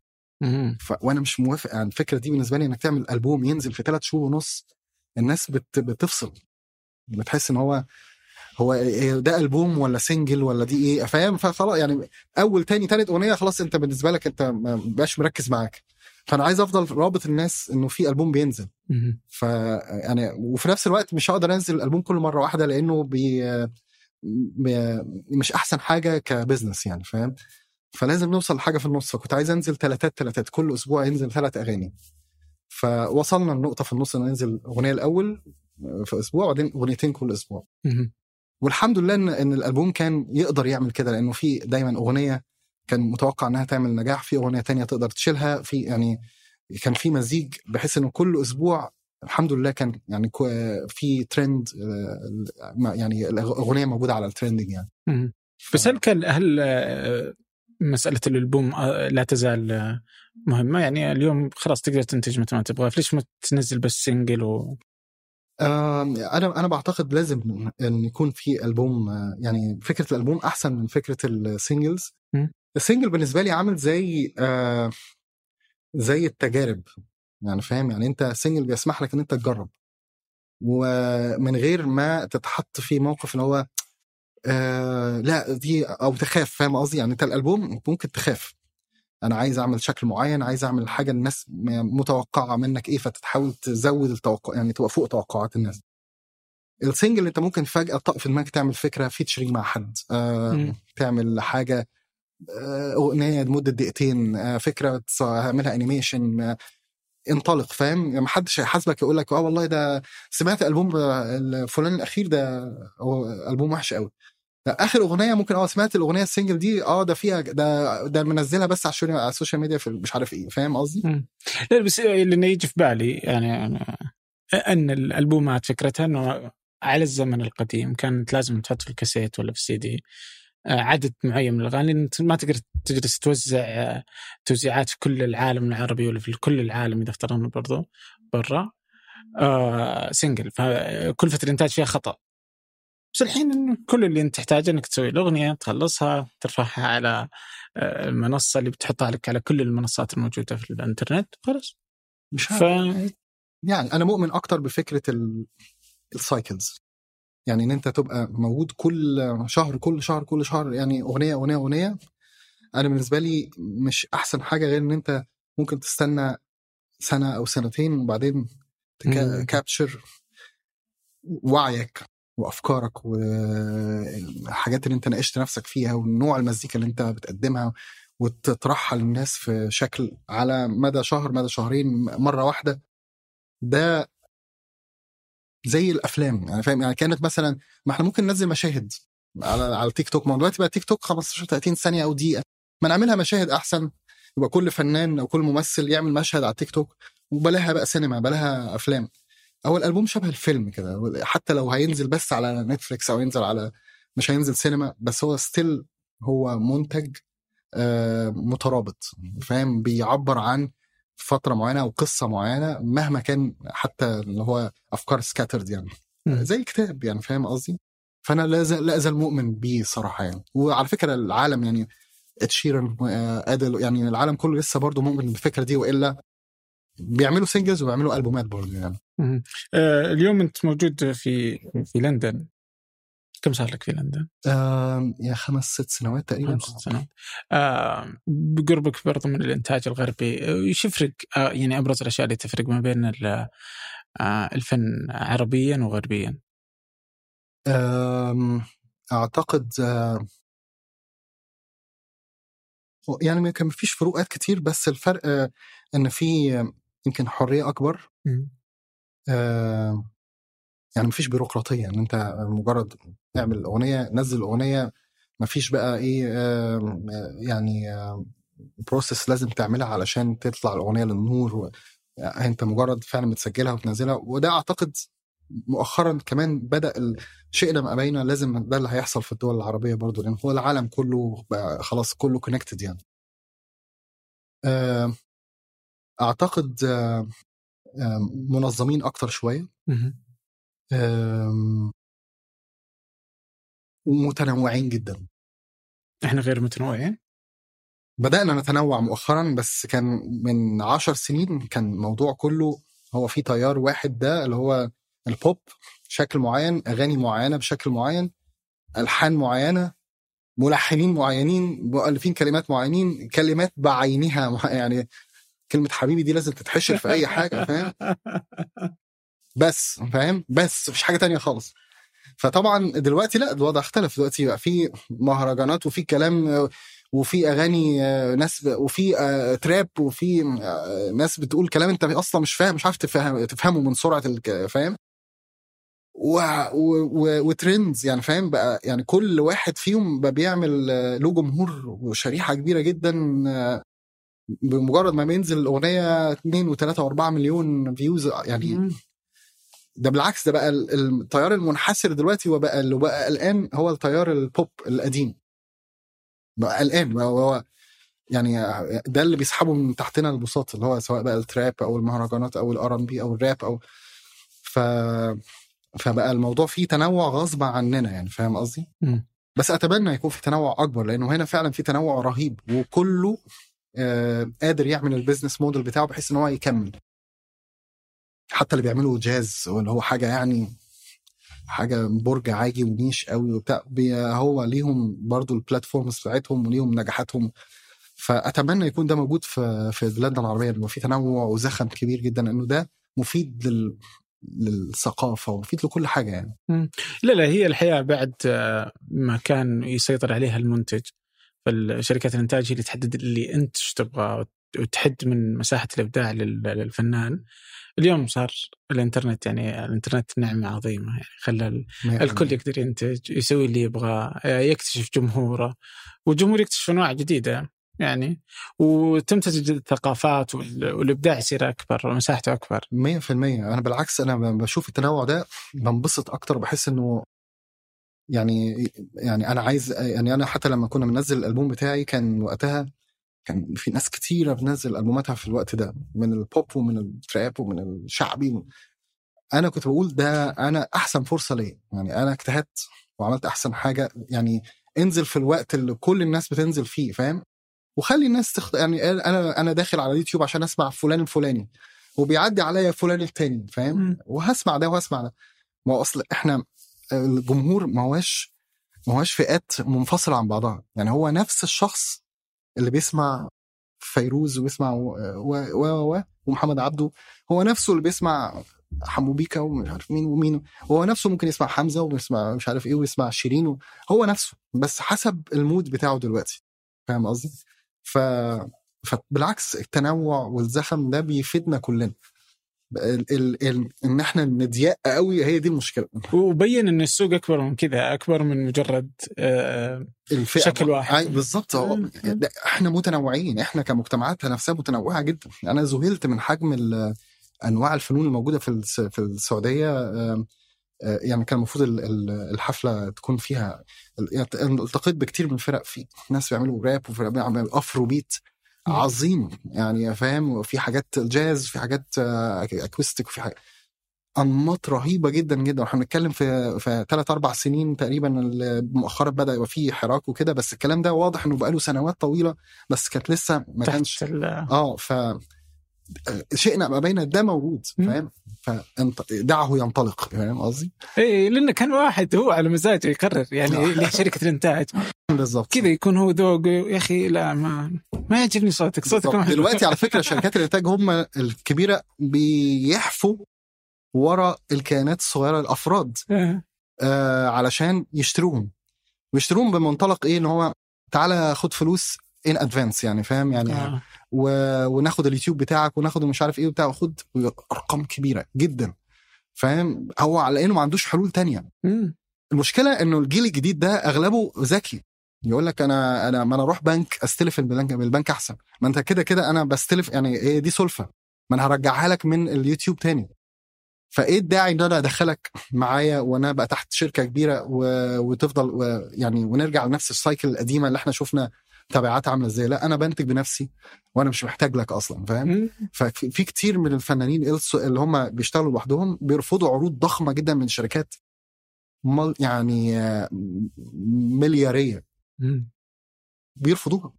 ف... وأنا مش موافق يعني الفكرة دي بالنسبة لي إنك تعمل ألبوم ينزل في ثلاث شهور ونص الناس بت... بتفصل. بتحس إن هو هو إيه ده ألبوم ولا single ولا دي إيه فاهم؟ فخلاص يعني أول تاني تالت أغنية خلاص أنت بالنسبة لك أنت ما بقاش مركز معاك. فأنا عايز أفضل رابط الناس إنه في ألبوم بينزل. ف يعني وفي نفس الوقت مش هقدر أنزل الالبوم كل مرة واحدة لأنه بي... مش أحسن حاجة كبزنس يعني فاهم؟ فلازم نوصل لحاجة في النص. فكنت عايز أنزل ثلاثات ثلاثات كل أسبوع ينزل ثلاث أغاني. فوصلنا لنقطة في النص ان ننزل أغنية الأول في أسبوع وبعدين أغنيتين كل أسبوع. والحمد لله إن الألبوم كان يقدر يعمل كده لأنه في دايما أغنية كان متوقع إنها تعمل نجاح في أغنية تانية تقدر تشيلها في يعني كان في مزيج بحيث إنه كل أسبوع الحمد لله كان يعني في ترند آه، يعني الاغنيه موجودة على ال trending يعني. مهم. بس هل كان هل آه، مسألة الألبوم آه، لا تزال مهمة؟ يعني اليوم خلاص تقدر تنتج متى ما تبغى. ليش ما تنزل بس single و... أنا أنا بعتقد لازم إن يكون في ألبوم يعني فكرة الألبوم أحسن من فكرة مم. ال single بالنسبة لي عامل زي آه، زي التجارب. يعني فاهم؟ يعني أنت single بيسمح لك إن أنت تجرب. ومن غير ما تتحط في موقف اللي هو آه لا دي أو تخاف. فاهم قصدي؟ يعني أنت الألبوم ممكن تخاف. أنا عايز أعمل شكل معين عايز أعمل حاجة الناس متوقعة منك إيه فتحاول تزود التوقع يعني تبقى فوق توقعات الناس. ال single أنت ممكن فجأة طق في دماغك تعمل فكرة featuring مع حد آه. تعمل حاجة أغنية لمدة دقيقتين آه فكرة تعملها animation آه انطلق فاهم؟ يعني محدش هيحاسبك يقول لك آه والله ده سمعت ألبوم الفلان الأخير ده هو ألبوم وحش قوي آخر أغنية ممكن آه سمعت الأغنية ال single دي آه ده فيها ده ده منزلها بس على ال social media في مش عارف إيه فاهم قصدي؟ لا بس اللي يجي في بالي يعني أنا أن الألبومات فكرتها أنه على الزمن القديم كانت لازم تحط في الكاسيت ولا في السي دي. آه، عدد معين من الأغاني أنت ما تقدر تجلس توزع آه، توزيعات في كل العالم العربي ولا في كل العالم إذا افترضنا برضو برا. آه single فكلفة الانتاج فيها خطأ. بس الحين كل اللي أنت تحتاجه إنك تسوي الأغنية تخلصها ترفعها على آه، المنصة اللي بتحطها لك على كل المنصات الموجودة في الإنترنت خلاص. مش ف يعني أنا مؤمن أكتر بفكرة ال- السايكلز يعني إن أنت تبقى موجود كل شهر كل شهر كل شهر يعني أغنية أغنية أغنية أنا بالنسبة لي مش أحسن حاجة غير إن أنت ممكن تستنى سنة أو سنتين وبعدين. تكابتشر وعيك وأفكارك والحاجات اللي أنت ناقشت نفسك فيها ونوع المزيكا اللي أنت بتقدمها وتطرحها للناس في شكل على مدى شهر مدى شهرين مرة واحدة ده زي الأفلام. يعني فاهم؟ يعني كانت مثلا ما إحنا ممكن ننزل مشاهد على على تيك توك. ما دلوقتي بقى تيك توك 15 30 ثانية أو دقيقة. ما نعملها مشاهد أحسن. يبقى كل فنان أو كل ممثل يعمل مشهد على تيك توك. وبلاها بقى سينما بلاها أفلام. هو الألبوم شبه الفيلم كده. حتى لو هينزل بس على نتفليكس أو ينزل على مش هينزل سينما بس هو still هو منتج آه، مترابط. فاهم؟ بيعبر عن فترة معينة وقصه معينة مهما كان حتى اللي هو أفكار scattered يعني. زي كتاب يعني فاهم قصدي؟ فأنا لا زال لا ازال مؤمن بيه صراحة يعني. وعلى فكرة العالم يعني إد شيران أديل يعني العالم كله لسه برضه مؤمن بالفكرة دي وإلا بيعملوا singles وبيعملوا ألبومات برضه يعني. آه، اليوم أنت موجود في في لندن. كم صار لك في لندن؟ آم، يا خمس ست سنوات تقريبا. خمس سنوات. آه بقربك برضو من الإنتاج الغربي. آه، إيش يفرق آه يعني أبرز الأشياء اللي تفرق ما بين ال- آه الفن عربيا وغربيا. آم، أعتقد آه، يعني كان مفيش فروقات كتير بس الفرق آه، إن في آه، يمكن حرية أكبر. آه، يعني مفيش بيروقراطية إن أنت مجرد اعمل أغنية نزل أغنية مفيش بقى إيه يعني process لازم تعملها علشان تطلع الأغنية للنور. يعني أنت مجرد فعلا بتسجلها وتنزلها. وده أعتقد مؤخرا كمان بدأ شئنا أم أبينا لازم ده اللي هيحصل في الدول العربية برضو لأن هو العالم كله بقى خلاص كله connected يعني. أعتقد منظمين أكتر شوية. ومتنوعين جدا. إحنا غير متنوعين؟ بدأنا نتنوع مؤخرا بس كان من عشر سنين كان الموضوع كله هو في تيار واحد ده اللي هو البوب شكل معين أغاني معينة بشكل معين ألحان معينة ملحنين معينين مؤلفين كلمات معينين كلمات بعينها <laughs> يعني كلمة حبيبي دي لازم تتحشر في أي حاجة فاهم؟ <laughs> بس فاهم؟ بس مفيش حاجة تانية خالص. فطبعا دلوقتي لا الوضع اختلف. دلوقتي بقى في مهرجانات وفي كلام آه، وفي أغاني آه، ناس وفي آه، تراب وفي آه، ناس بتقول كلام انت أصلا مش فاهم مش عارف تفهم تفهمه من سرعة فاهم؟ و... و... و... وترندز يعني فاهم؟ بقى يعني كل واحد فيهم بقى بيعمل آه، له جمهور وشريحة كبيرة جدا آه، بمجرد ما بينزل الأغنية 2 و3 و4 مليون views يعني. ده بالعكس ده بقى ال- التيار المنحسر دلوقتي وبقى اللي بقى الان هو التيار البوب القديم. بقى بقى هو يعني ده اللي بيسحبه من تحتنا البساط اللي هو سواء بقى ال trap أو المهرجانات أو ال R&B أو الراب أو ف فبقى الموضوع فيه تنوع غصب عننا يعني فاهم قصدي؟ بس أتمنى يكون في تنوع أكبر لأنه هنا فعلا في تنوع رهيب وكله آه قادر يعمل ال business model بتاعه بحيث إن هو يكمل. حتى اللي بيعملوا جاز واللي هو حاجة يعني حاجة برج عاجي و niche قوي وبتاع هو ليهم برضو ال platforms بتاعتهم وليهم نجاحاتهم. فأتمنى يكون ده موجود في في بلادنا العربية انه في تنوع وزخم كبير جدا انه ده مفيد لل للثقافة ومفيد لكل حاجة يعني. لا لا هي الحياة بعد آه، ما كان يسيطر عليها المنتج. فالشركات الإنتاج هي اللي تحدد اللي إيش تبغى وتحد من مساحة الإبداع لل- للفنان. اليوم صار الإنترنت يعني الإنترنت نعمة عظيمة يعني خلى ال- الكل يقدر ينتج يسوي اللي يبغاه يكتشف جمهوره والجمهور يكتشف أنواع جديدة يعني وتمتزج الثقافات وال- والإبداع يصير أكبر ومساحته أكبر. 100% أنا بالعكس أنا بشوف التنوع ده بنبسط أكتر بحس إنه يعني يعني أنا عايز يعني أنا حتى لما كنا بننزل الألبوم بتاعي كان وقتها كان في ناس كتيرة بتنزل ألبوماتها في الوقت ده من البوب ومن التراب ومن الشعبي أنا كنت بقول ده أنا أحسن فرصة ليا يعني أنا اجتهدت وعملت أحسن حاجة يعني انزل في الوقت اللي كل الناس بتنزل فيه فاهم؟ وخلي الناس تخت... يعني أنا أنا داخل على اليوتيوب عشان أسمع فلان الفلاني وبيعدي عليا فلان التاني فاهم. وهسمع ده وهسمع ده. ما هو أصل إحنا الجمهور ما هوش ما هوش فئات منفصلة عن بعضها يعني هو نفس الشخص اللي بيسمع فيروز وبيسمع و و و و ومحمد عبده هو نفسه اللي بيسمع حمو بيكا ومش عارف مين ومين هو نفسه ممكن يسمع حمزة ويسمع مش عارف إيه ويسمع شيرين. هو نفسه بس حسب المود بتاعه دلوقتي فاهم قصدي؟ ف فبالعكس التنوع والزخم ده بيفيدنا كلنا ال... ال... ال... إن إحنا نضيق قوي هي دي المشكلة. وبين إن السوق أكبر من كذا أكبر من مجرد آه، الفئة شكل واحد. بالظبط إحنا متنوعين. إحنا كمجتمعات نفسها متنوعة جدا. أنا ذهلت من حجم أنواع الفنون الموجودة في الس- في السعودية آه، يعني كان المفروض ال- ال- الحفلة تكون فيها يعني التقيت بكتير من الفرق في ناس بيعملوا راب وفرق بيعملوا افرو بيت مم. عظيم يعني فاهم؟ وفي حاجات جاز في حاجات آه، acoustic وفي حاجات أنماط رهيبة جدا جدا. وإحنا بنتكلم في في ثلاث أربع سنين تقريبا مؤخرا بدأ يبقى فيه حراك وكده. بس الكلام ده واضح إنه بقاله سنوات طويلة بس كانت لسه ما كانش آه ف شئنا أم أبينا ده موجود. فاهم؟ فدعه ينطلق فاهم قصدي؟ اي لأنه كان واحد هو على مزاجه يقرر يعني <laughs> شركة الإنتاج. بالظبط كذا يكون هو ذوق يا أخي لا ما ما يعجبني صوتك صوتك. دلوقتي على فكرة شركات الإنتاج هم الكبيرة بيحفوا ورا الكيانات الصغيرة الافراد آه. آه علشان يشتروهم. ويشتروهم بمنطلق إيه؟ إن هو تعالى خد فلوس ان ادفانس يعني فاهم؟ يعني آه. و... وناخد اليوتيوب بتاعك وناخد مش عارف إيه وبتاع وخد أرقام كبيرة جدا فاهم؟ هو على إنه ما عندوش حلول تانية. مم. المشكلة إنه الجيل الجديد ده أغلبه ذكي. يقول لك أنا أنا ما أنا أروح بنك أستلف من البنك البنك أحسن. ما أنت كده كده أنا بستلف يعني إيه دي سلفة. ما أنا هرجعها لك من اليوتيوب تاني. فإيه الداعي إن أنا أدخلك معايا وأنا أبقى تحت شركة كبيرة و... وتفضل و... يعني ونرجع لنفس السايكل القديمة اللي إحنا شفنا تبعاتها عاملة إزاي لا أنا بنتج بنفسي وأنا مش محتاج لك أصلا فاهم. ففي في كتير من الفنانين اللي هم بيشتغلوا لوحدهم بيرفضوا عروض ضخمة جدا من شركات مل يعني مليارية. بيرفضوها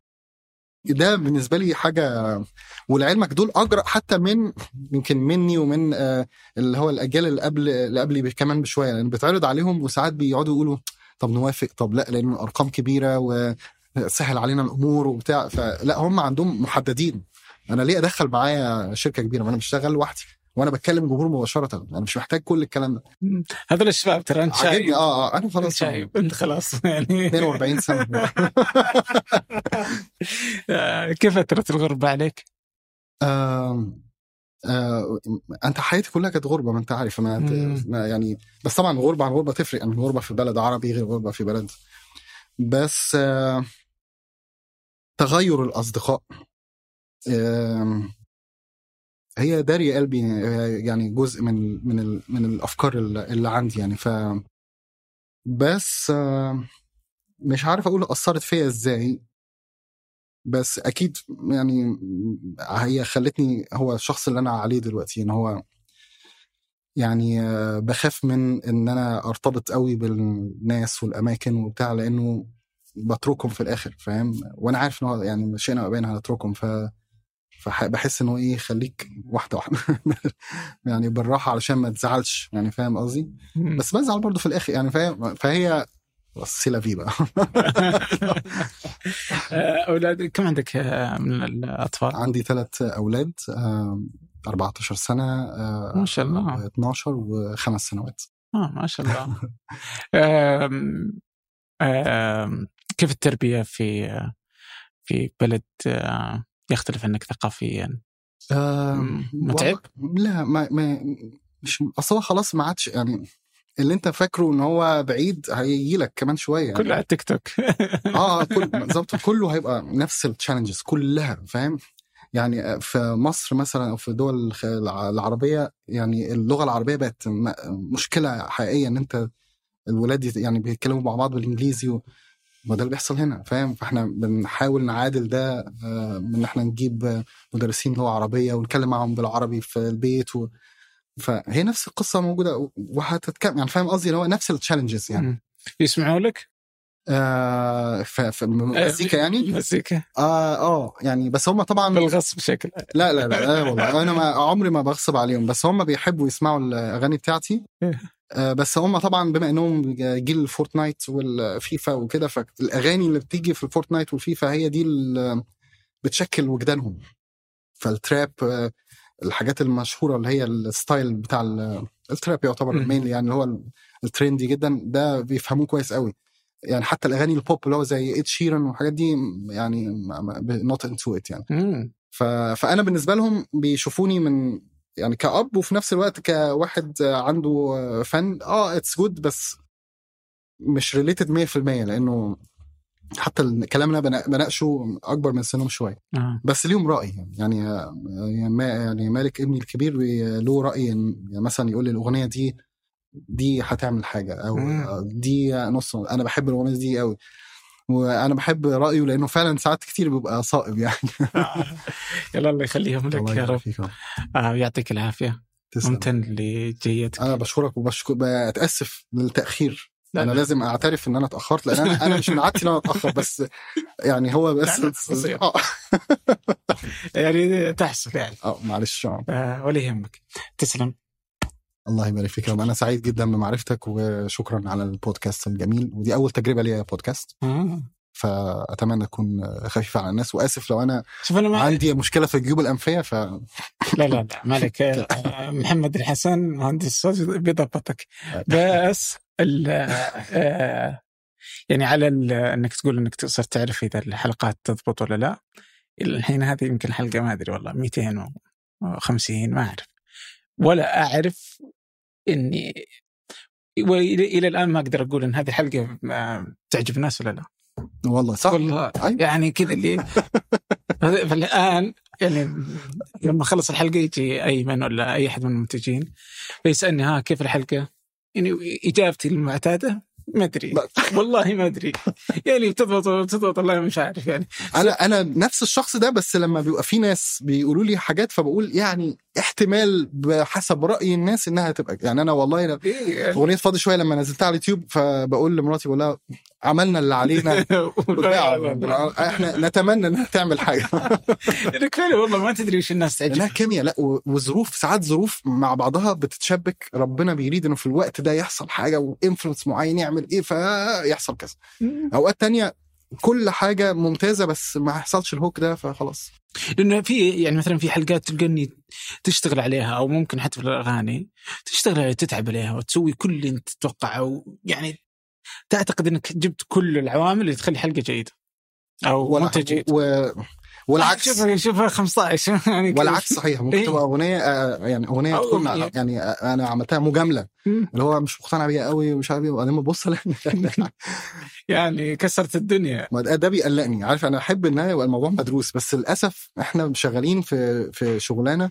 ده بالنسبة لي حاجة ولعلمك دول اجرأ حتى من يمكن مني ومن آه، اللي هو الأجيال اللي قبل اللي قبلي كمان بشوية لأن بيتعرض عليهم وساعات بيقعدوا يقولوا طب نوافق طب لا لأن الأرقام كبيرة وسهل علينا الأمور وبتاع. فلا هم عندهم محددين. أنا ليه أدخل معايا شركة كبيرة؟ ما أنا بشتغل لوحدي وأنا بتكلم جمهور مباشرة. أنا مش محتاج كل الكلام ده. هذول الشباب ترى أنت شايب آه آه أنا خلاص شايب أنت خلاص يعني. 42 سنة. <laughs> آه، كيف أثرت الغربة عليك؟ آه أنت حياتي كلها كانت غربة ما أنت عارف. ما يعني بس طبعا غربة عن غربة تفرق. يعني غربة في بلد عربي غير غربة في بلد. بس آه تغير الأصدقاء. آه هي داري قلبي يعني جزء من من من الأفكار اللي عندي يعني. ف بس مش عارف أقول أثرت فيا إزاي. بس أكيد يعني هي خلتني هو الشخص اللي أنا عليه دلوقتي إن هو يعني آه، بخاف من إن أنا أرتبط قوي بالناس والأماكن وبتاع لأنه بتركهم في الآخر فاهم؟ وأنا عارف إن هو يعني شئنا وابينا هنتركهم ف فبحس إنه إيه خليك واحدة واحدة. <laughs> يعني بالراحة علشان ما تزعلش يعني فاهم قصدي. بس بزعل برضه في الآخر يعني فاهم؟ فهي سيلا في بقى. <laughs> أولاد كم عندك آه، من الأطفال؟ عندي ثلاث أولاد آه، 14 سنة آه، ما شاء الله. 12 وخمس سنوات. آه ما شاء الله. <laughs> كيف التربية في في بلد آه، يختلف عنك ثقافيا؟ آه، متعب؟ لا ما, ما مش أصل هو خلاص ما عادش يعني اللي أنت فاكره إن هو بعيد هيجي لك كمان شوية يعني. كله على التيك توك آه <laughs> كل بالظبط كله هيبقى نفس التشالنجز كلها فاهم يعني في مصر مثلا أو في الدول العربية يعني اللغة العربية بقت مشكلة حقيقية إن أنت الولاد يعني بيتكلموا مع بعض بالإنجليزي و... وده اللي بيحصل هنا فاهم؟ فإحنا بنحاول نعادل ده آه، ان إحنا نجيب آه، مدرسين لغة عربية ونتكلم معاهم بالعربي في البيت و... فهي نفس القصة موجودة وهتتكلم يعني فاهم قصدي؟ اللي هو نفس التشالنجز يعني. يسمعوا لك؟ آه ف... في المزيكا يعني؟ مزيكا. آه آه يعني بس هم طبعا بالغصب شكل. لا لا لا, لا والله. أنا ما عمري ما بغصب عليهم بس هم بيحبوا يسمعوا الأغاني بتاعتي. آه بس هم طبعا بما إنهم جيل الفورتنايت والفيفا وكده فالأغاني اللي بتيجي في الفورتنايت والفيفا هي دي اللي بتشكل وجدانهم فال trap آه الحاجات المشهورة اللي هي ال style بتاع ال- ال trap يعتبر. ال main يعني اللي هو ال- ال trendy جدا ده بيفهموه كويس قوي يعني حتى الأغاني البوب اللي هو زي اد شيران والحاجات دي يعني not into it يعني. فأنا بالنسبة لهم بيشوفوني من يعني كأب وفي نفس الوقت كواحد عنده فن آه it's good بس مش related 100% لأنه حتى الكلام اللي أنا بنا- بناقشه أكبر من سنهم شوية آه. بس ليهم رأي يعني يعني يعني, يعني مالك ابني الكبير بي- له رأي يعني مثلا يقول لي الأغنية دي دي هتعمل حاجة أو. دي نص أنا بحب الأغنية دي قوي وأنا بحب رأيه لأنه فعلا ساعات كتير بيبقى صائب يعني. <laughs> يلا الله يخليهم لك يا رب. آه يعطيك العافية. تسلم. ممتن لجيتك أنا بشكرك وبشكر بتأسف للتاخير لا، أنا لا. لازم أعترف إن أنا اتأخرت لأن أنا أنا مش من عادتي إن أنا أتأخر بس يعني هو بس يعني. <laughs> آه. يعني تحصل يعني. آه، معلش آه. آه ولا يهمك. تسلم. الله يبارك فيك يا. أنا سعيد جدا بمعرفتك وشكرا على البودكاست الجميل. ودي أول تجربة ليا بودكاست. فأتمنى تكون خفيفة على الناس. وآسف لو أنا شوف أنا ما عندي مشكلة في الجيوب الأنفية ف <laughs> لا لا لا مالك. <laughs> محمد الحسن مهندس صوت بيضبطك <laughs> بس ال آه، يعني على إنك تقول إنك تصير تعرف إذا الحلقات تضبط ولا لا. الحين هذه يمكن حلقة ما أدري والله 250 ما أعرف. ولا أعرف إني والى الآن ما أقدر أقول إن هذه الحلقة آه، تعجب الناس ولا لا والله صح والله أيوة. يعني كذا اللي <laughs> فالآن يعني لما خلص الحلقة يجي ايمن ولا أي أحد من المنتجين فيسألني ها كيف الحلقة؟ يعني إجابتي المعتادة ما أدري. والله ما أدري. يعني بتضبط بتضبط والله مش عارف يعني. أنا أنا نفس الشخص ده بس لما بيبقى في ناس بيقولوا لي حاجات فبقول يعني احتمال بحسب رأي الناس إنها تبقى يعني أنا والله إيه، أغنية فاضي شوية لما نزلتها على اليوتيوب فبقول لمراتي بقول لها عملنا اللي علينا. <laughs> إحنا نتمنى إنها تعمل حاجة. <laughs> فعلا والله ما تدري وش الناس تعجب لانها كيمياء. لا وظروف ساعات ظروف مع بعضها بتتشبك. ربنا بيريد إنه في الوقت ده يحصل حاجة وانفلونس معين يعمل إيه فيحصل كذا. أوقات تانية كل حاجة ممتازة بس ما يحصلش الهوك ده فخلاص. لأنه في يعني مثلا في حلقات تلقاني تشتغل عليها أو ممكن حتى في الأغاني تشتغل عليها تتعب عليها وتسوي كل اللي أنت تتوقعه يعني تعتقد إنك جبت كل العوامل اللي تخلي حلقة جيدة أو منتج جيد. و... والعكس. شوف شوف 15 يعني والعكس صحيح. ممكن إيه. تبقى أغنية آه، يعني أغنية تكون. يعني آه، أنا عملتها مجاملة. اللي هو مش مقتنع بيها قوي ومش عارف إيه. وبعدين ببص <laughs> يعني كسرت الدنيا. ده بيقلقني. عارف أنا أحب إن يبقى الموضوع مدروس. بس للأسف إحنا شغالين في في شغلانة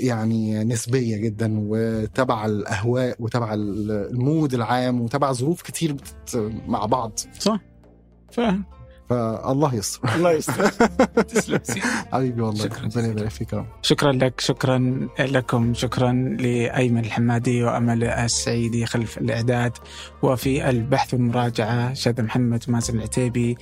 يعني نسبية جدا وتبع الأهواء وتبع المود العام وتبع ظروف كتير مع بعض. صح. فاهم. فالله يستر الله يستر <laughs> تسلم. حبيبي والله شكراً ربنا. يبارك فيك شكرا لك شكرا لكم شكرا لأيمن الحمادي وأمل السعيدي خلف الإعداد وفي البحث والمراجعة شاذ محمد ومازن العتيبي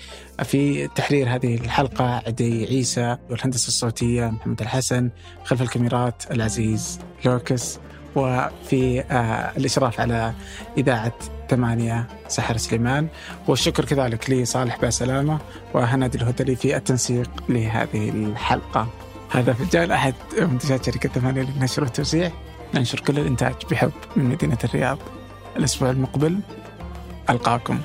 في تحرير هذه الحلقة عدي عيسى والهندسة الصوتية محمد الحسن خلف الكاميرات العزيز لوكس وفي آه الإشراف على إذاعة ثمانية سحر سليمان. والشكر كذلك لصالح باسلامة وهناد الهدلي في التنسيق لهذه الحلقة. هذا فنجان أحد منتجات شركة ثمانية للنشر والتوزيع. ننشر كل الإنتاج بحب من مدينة الرياض. الأسبوع المقبل ألقاكم.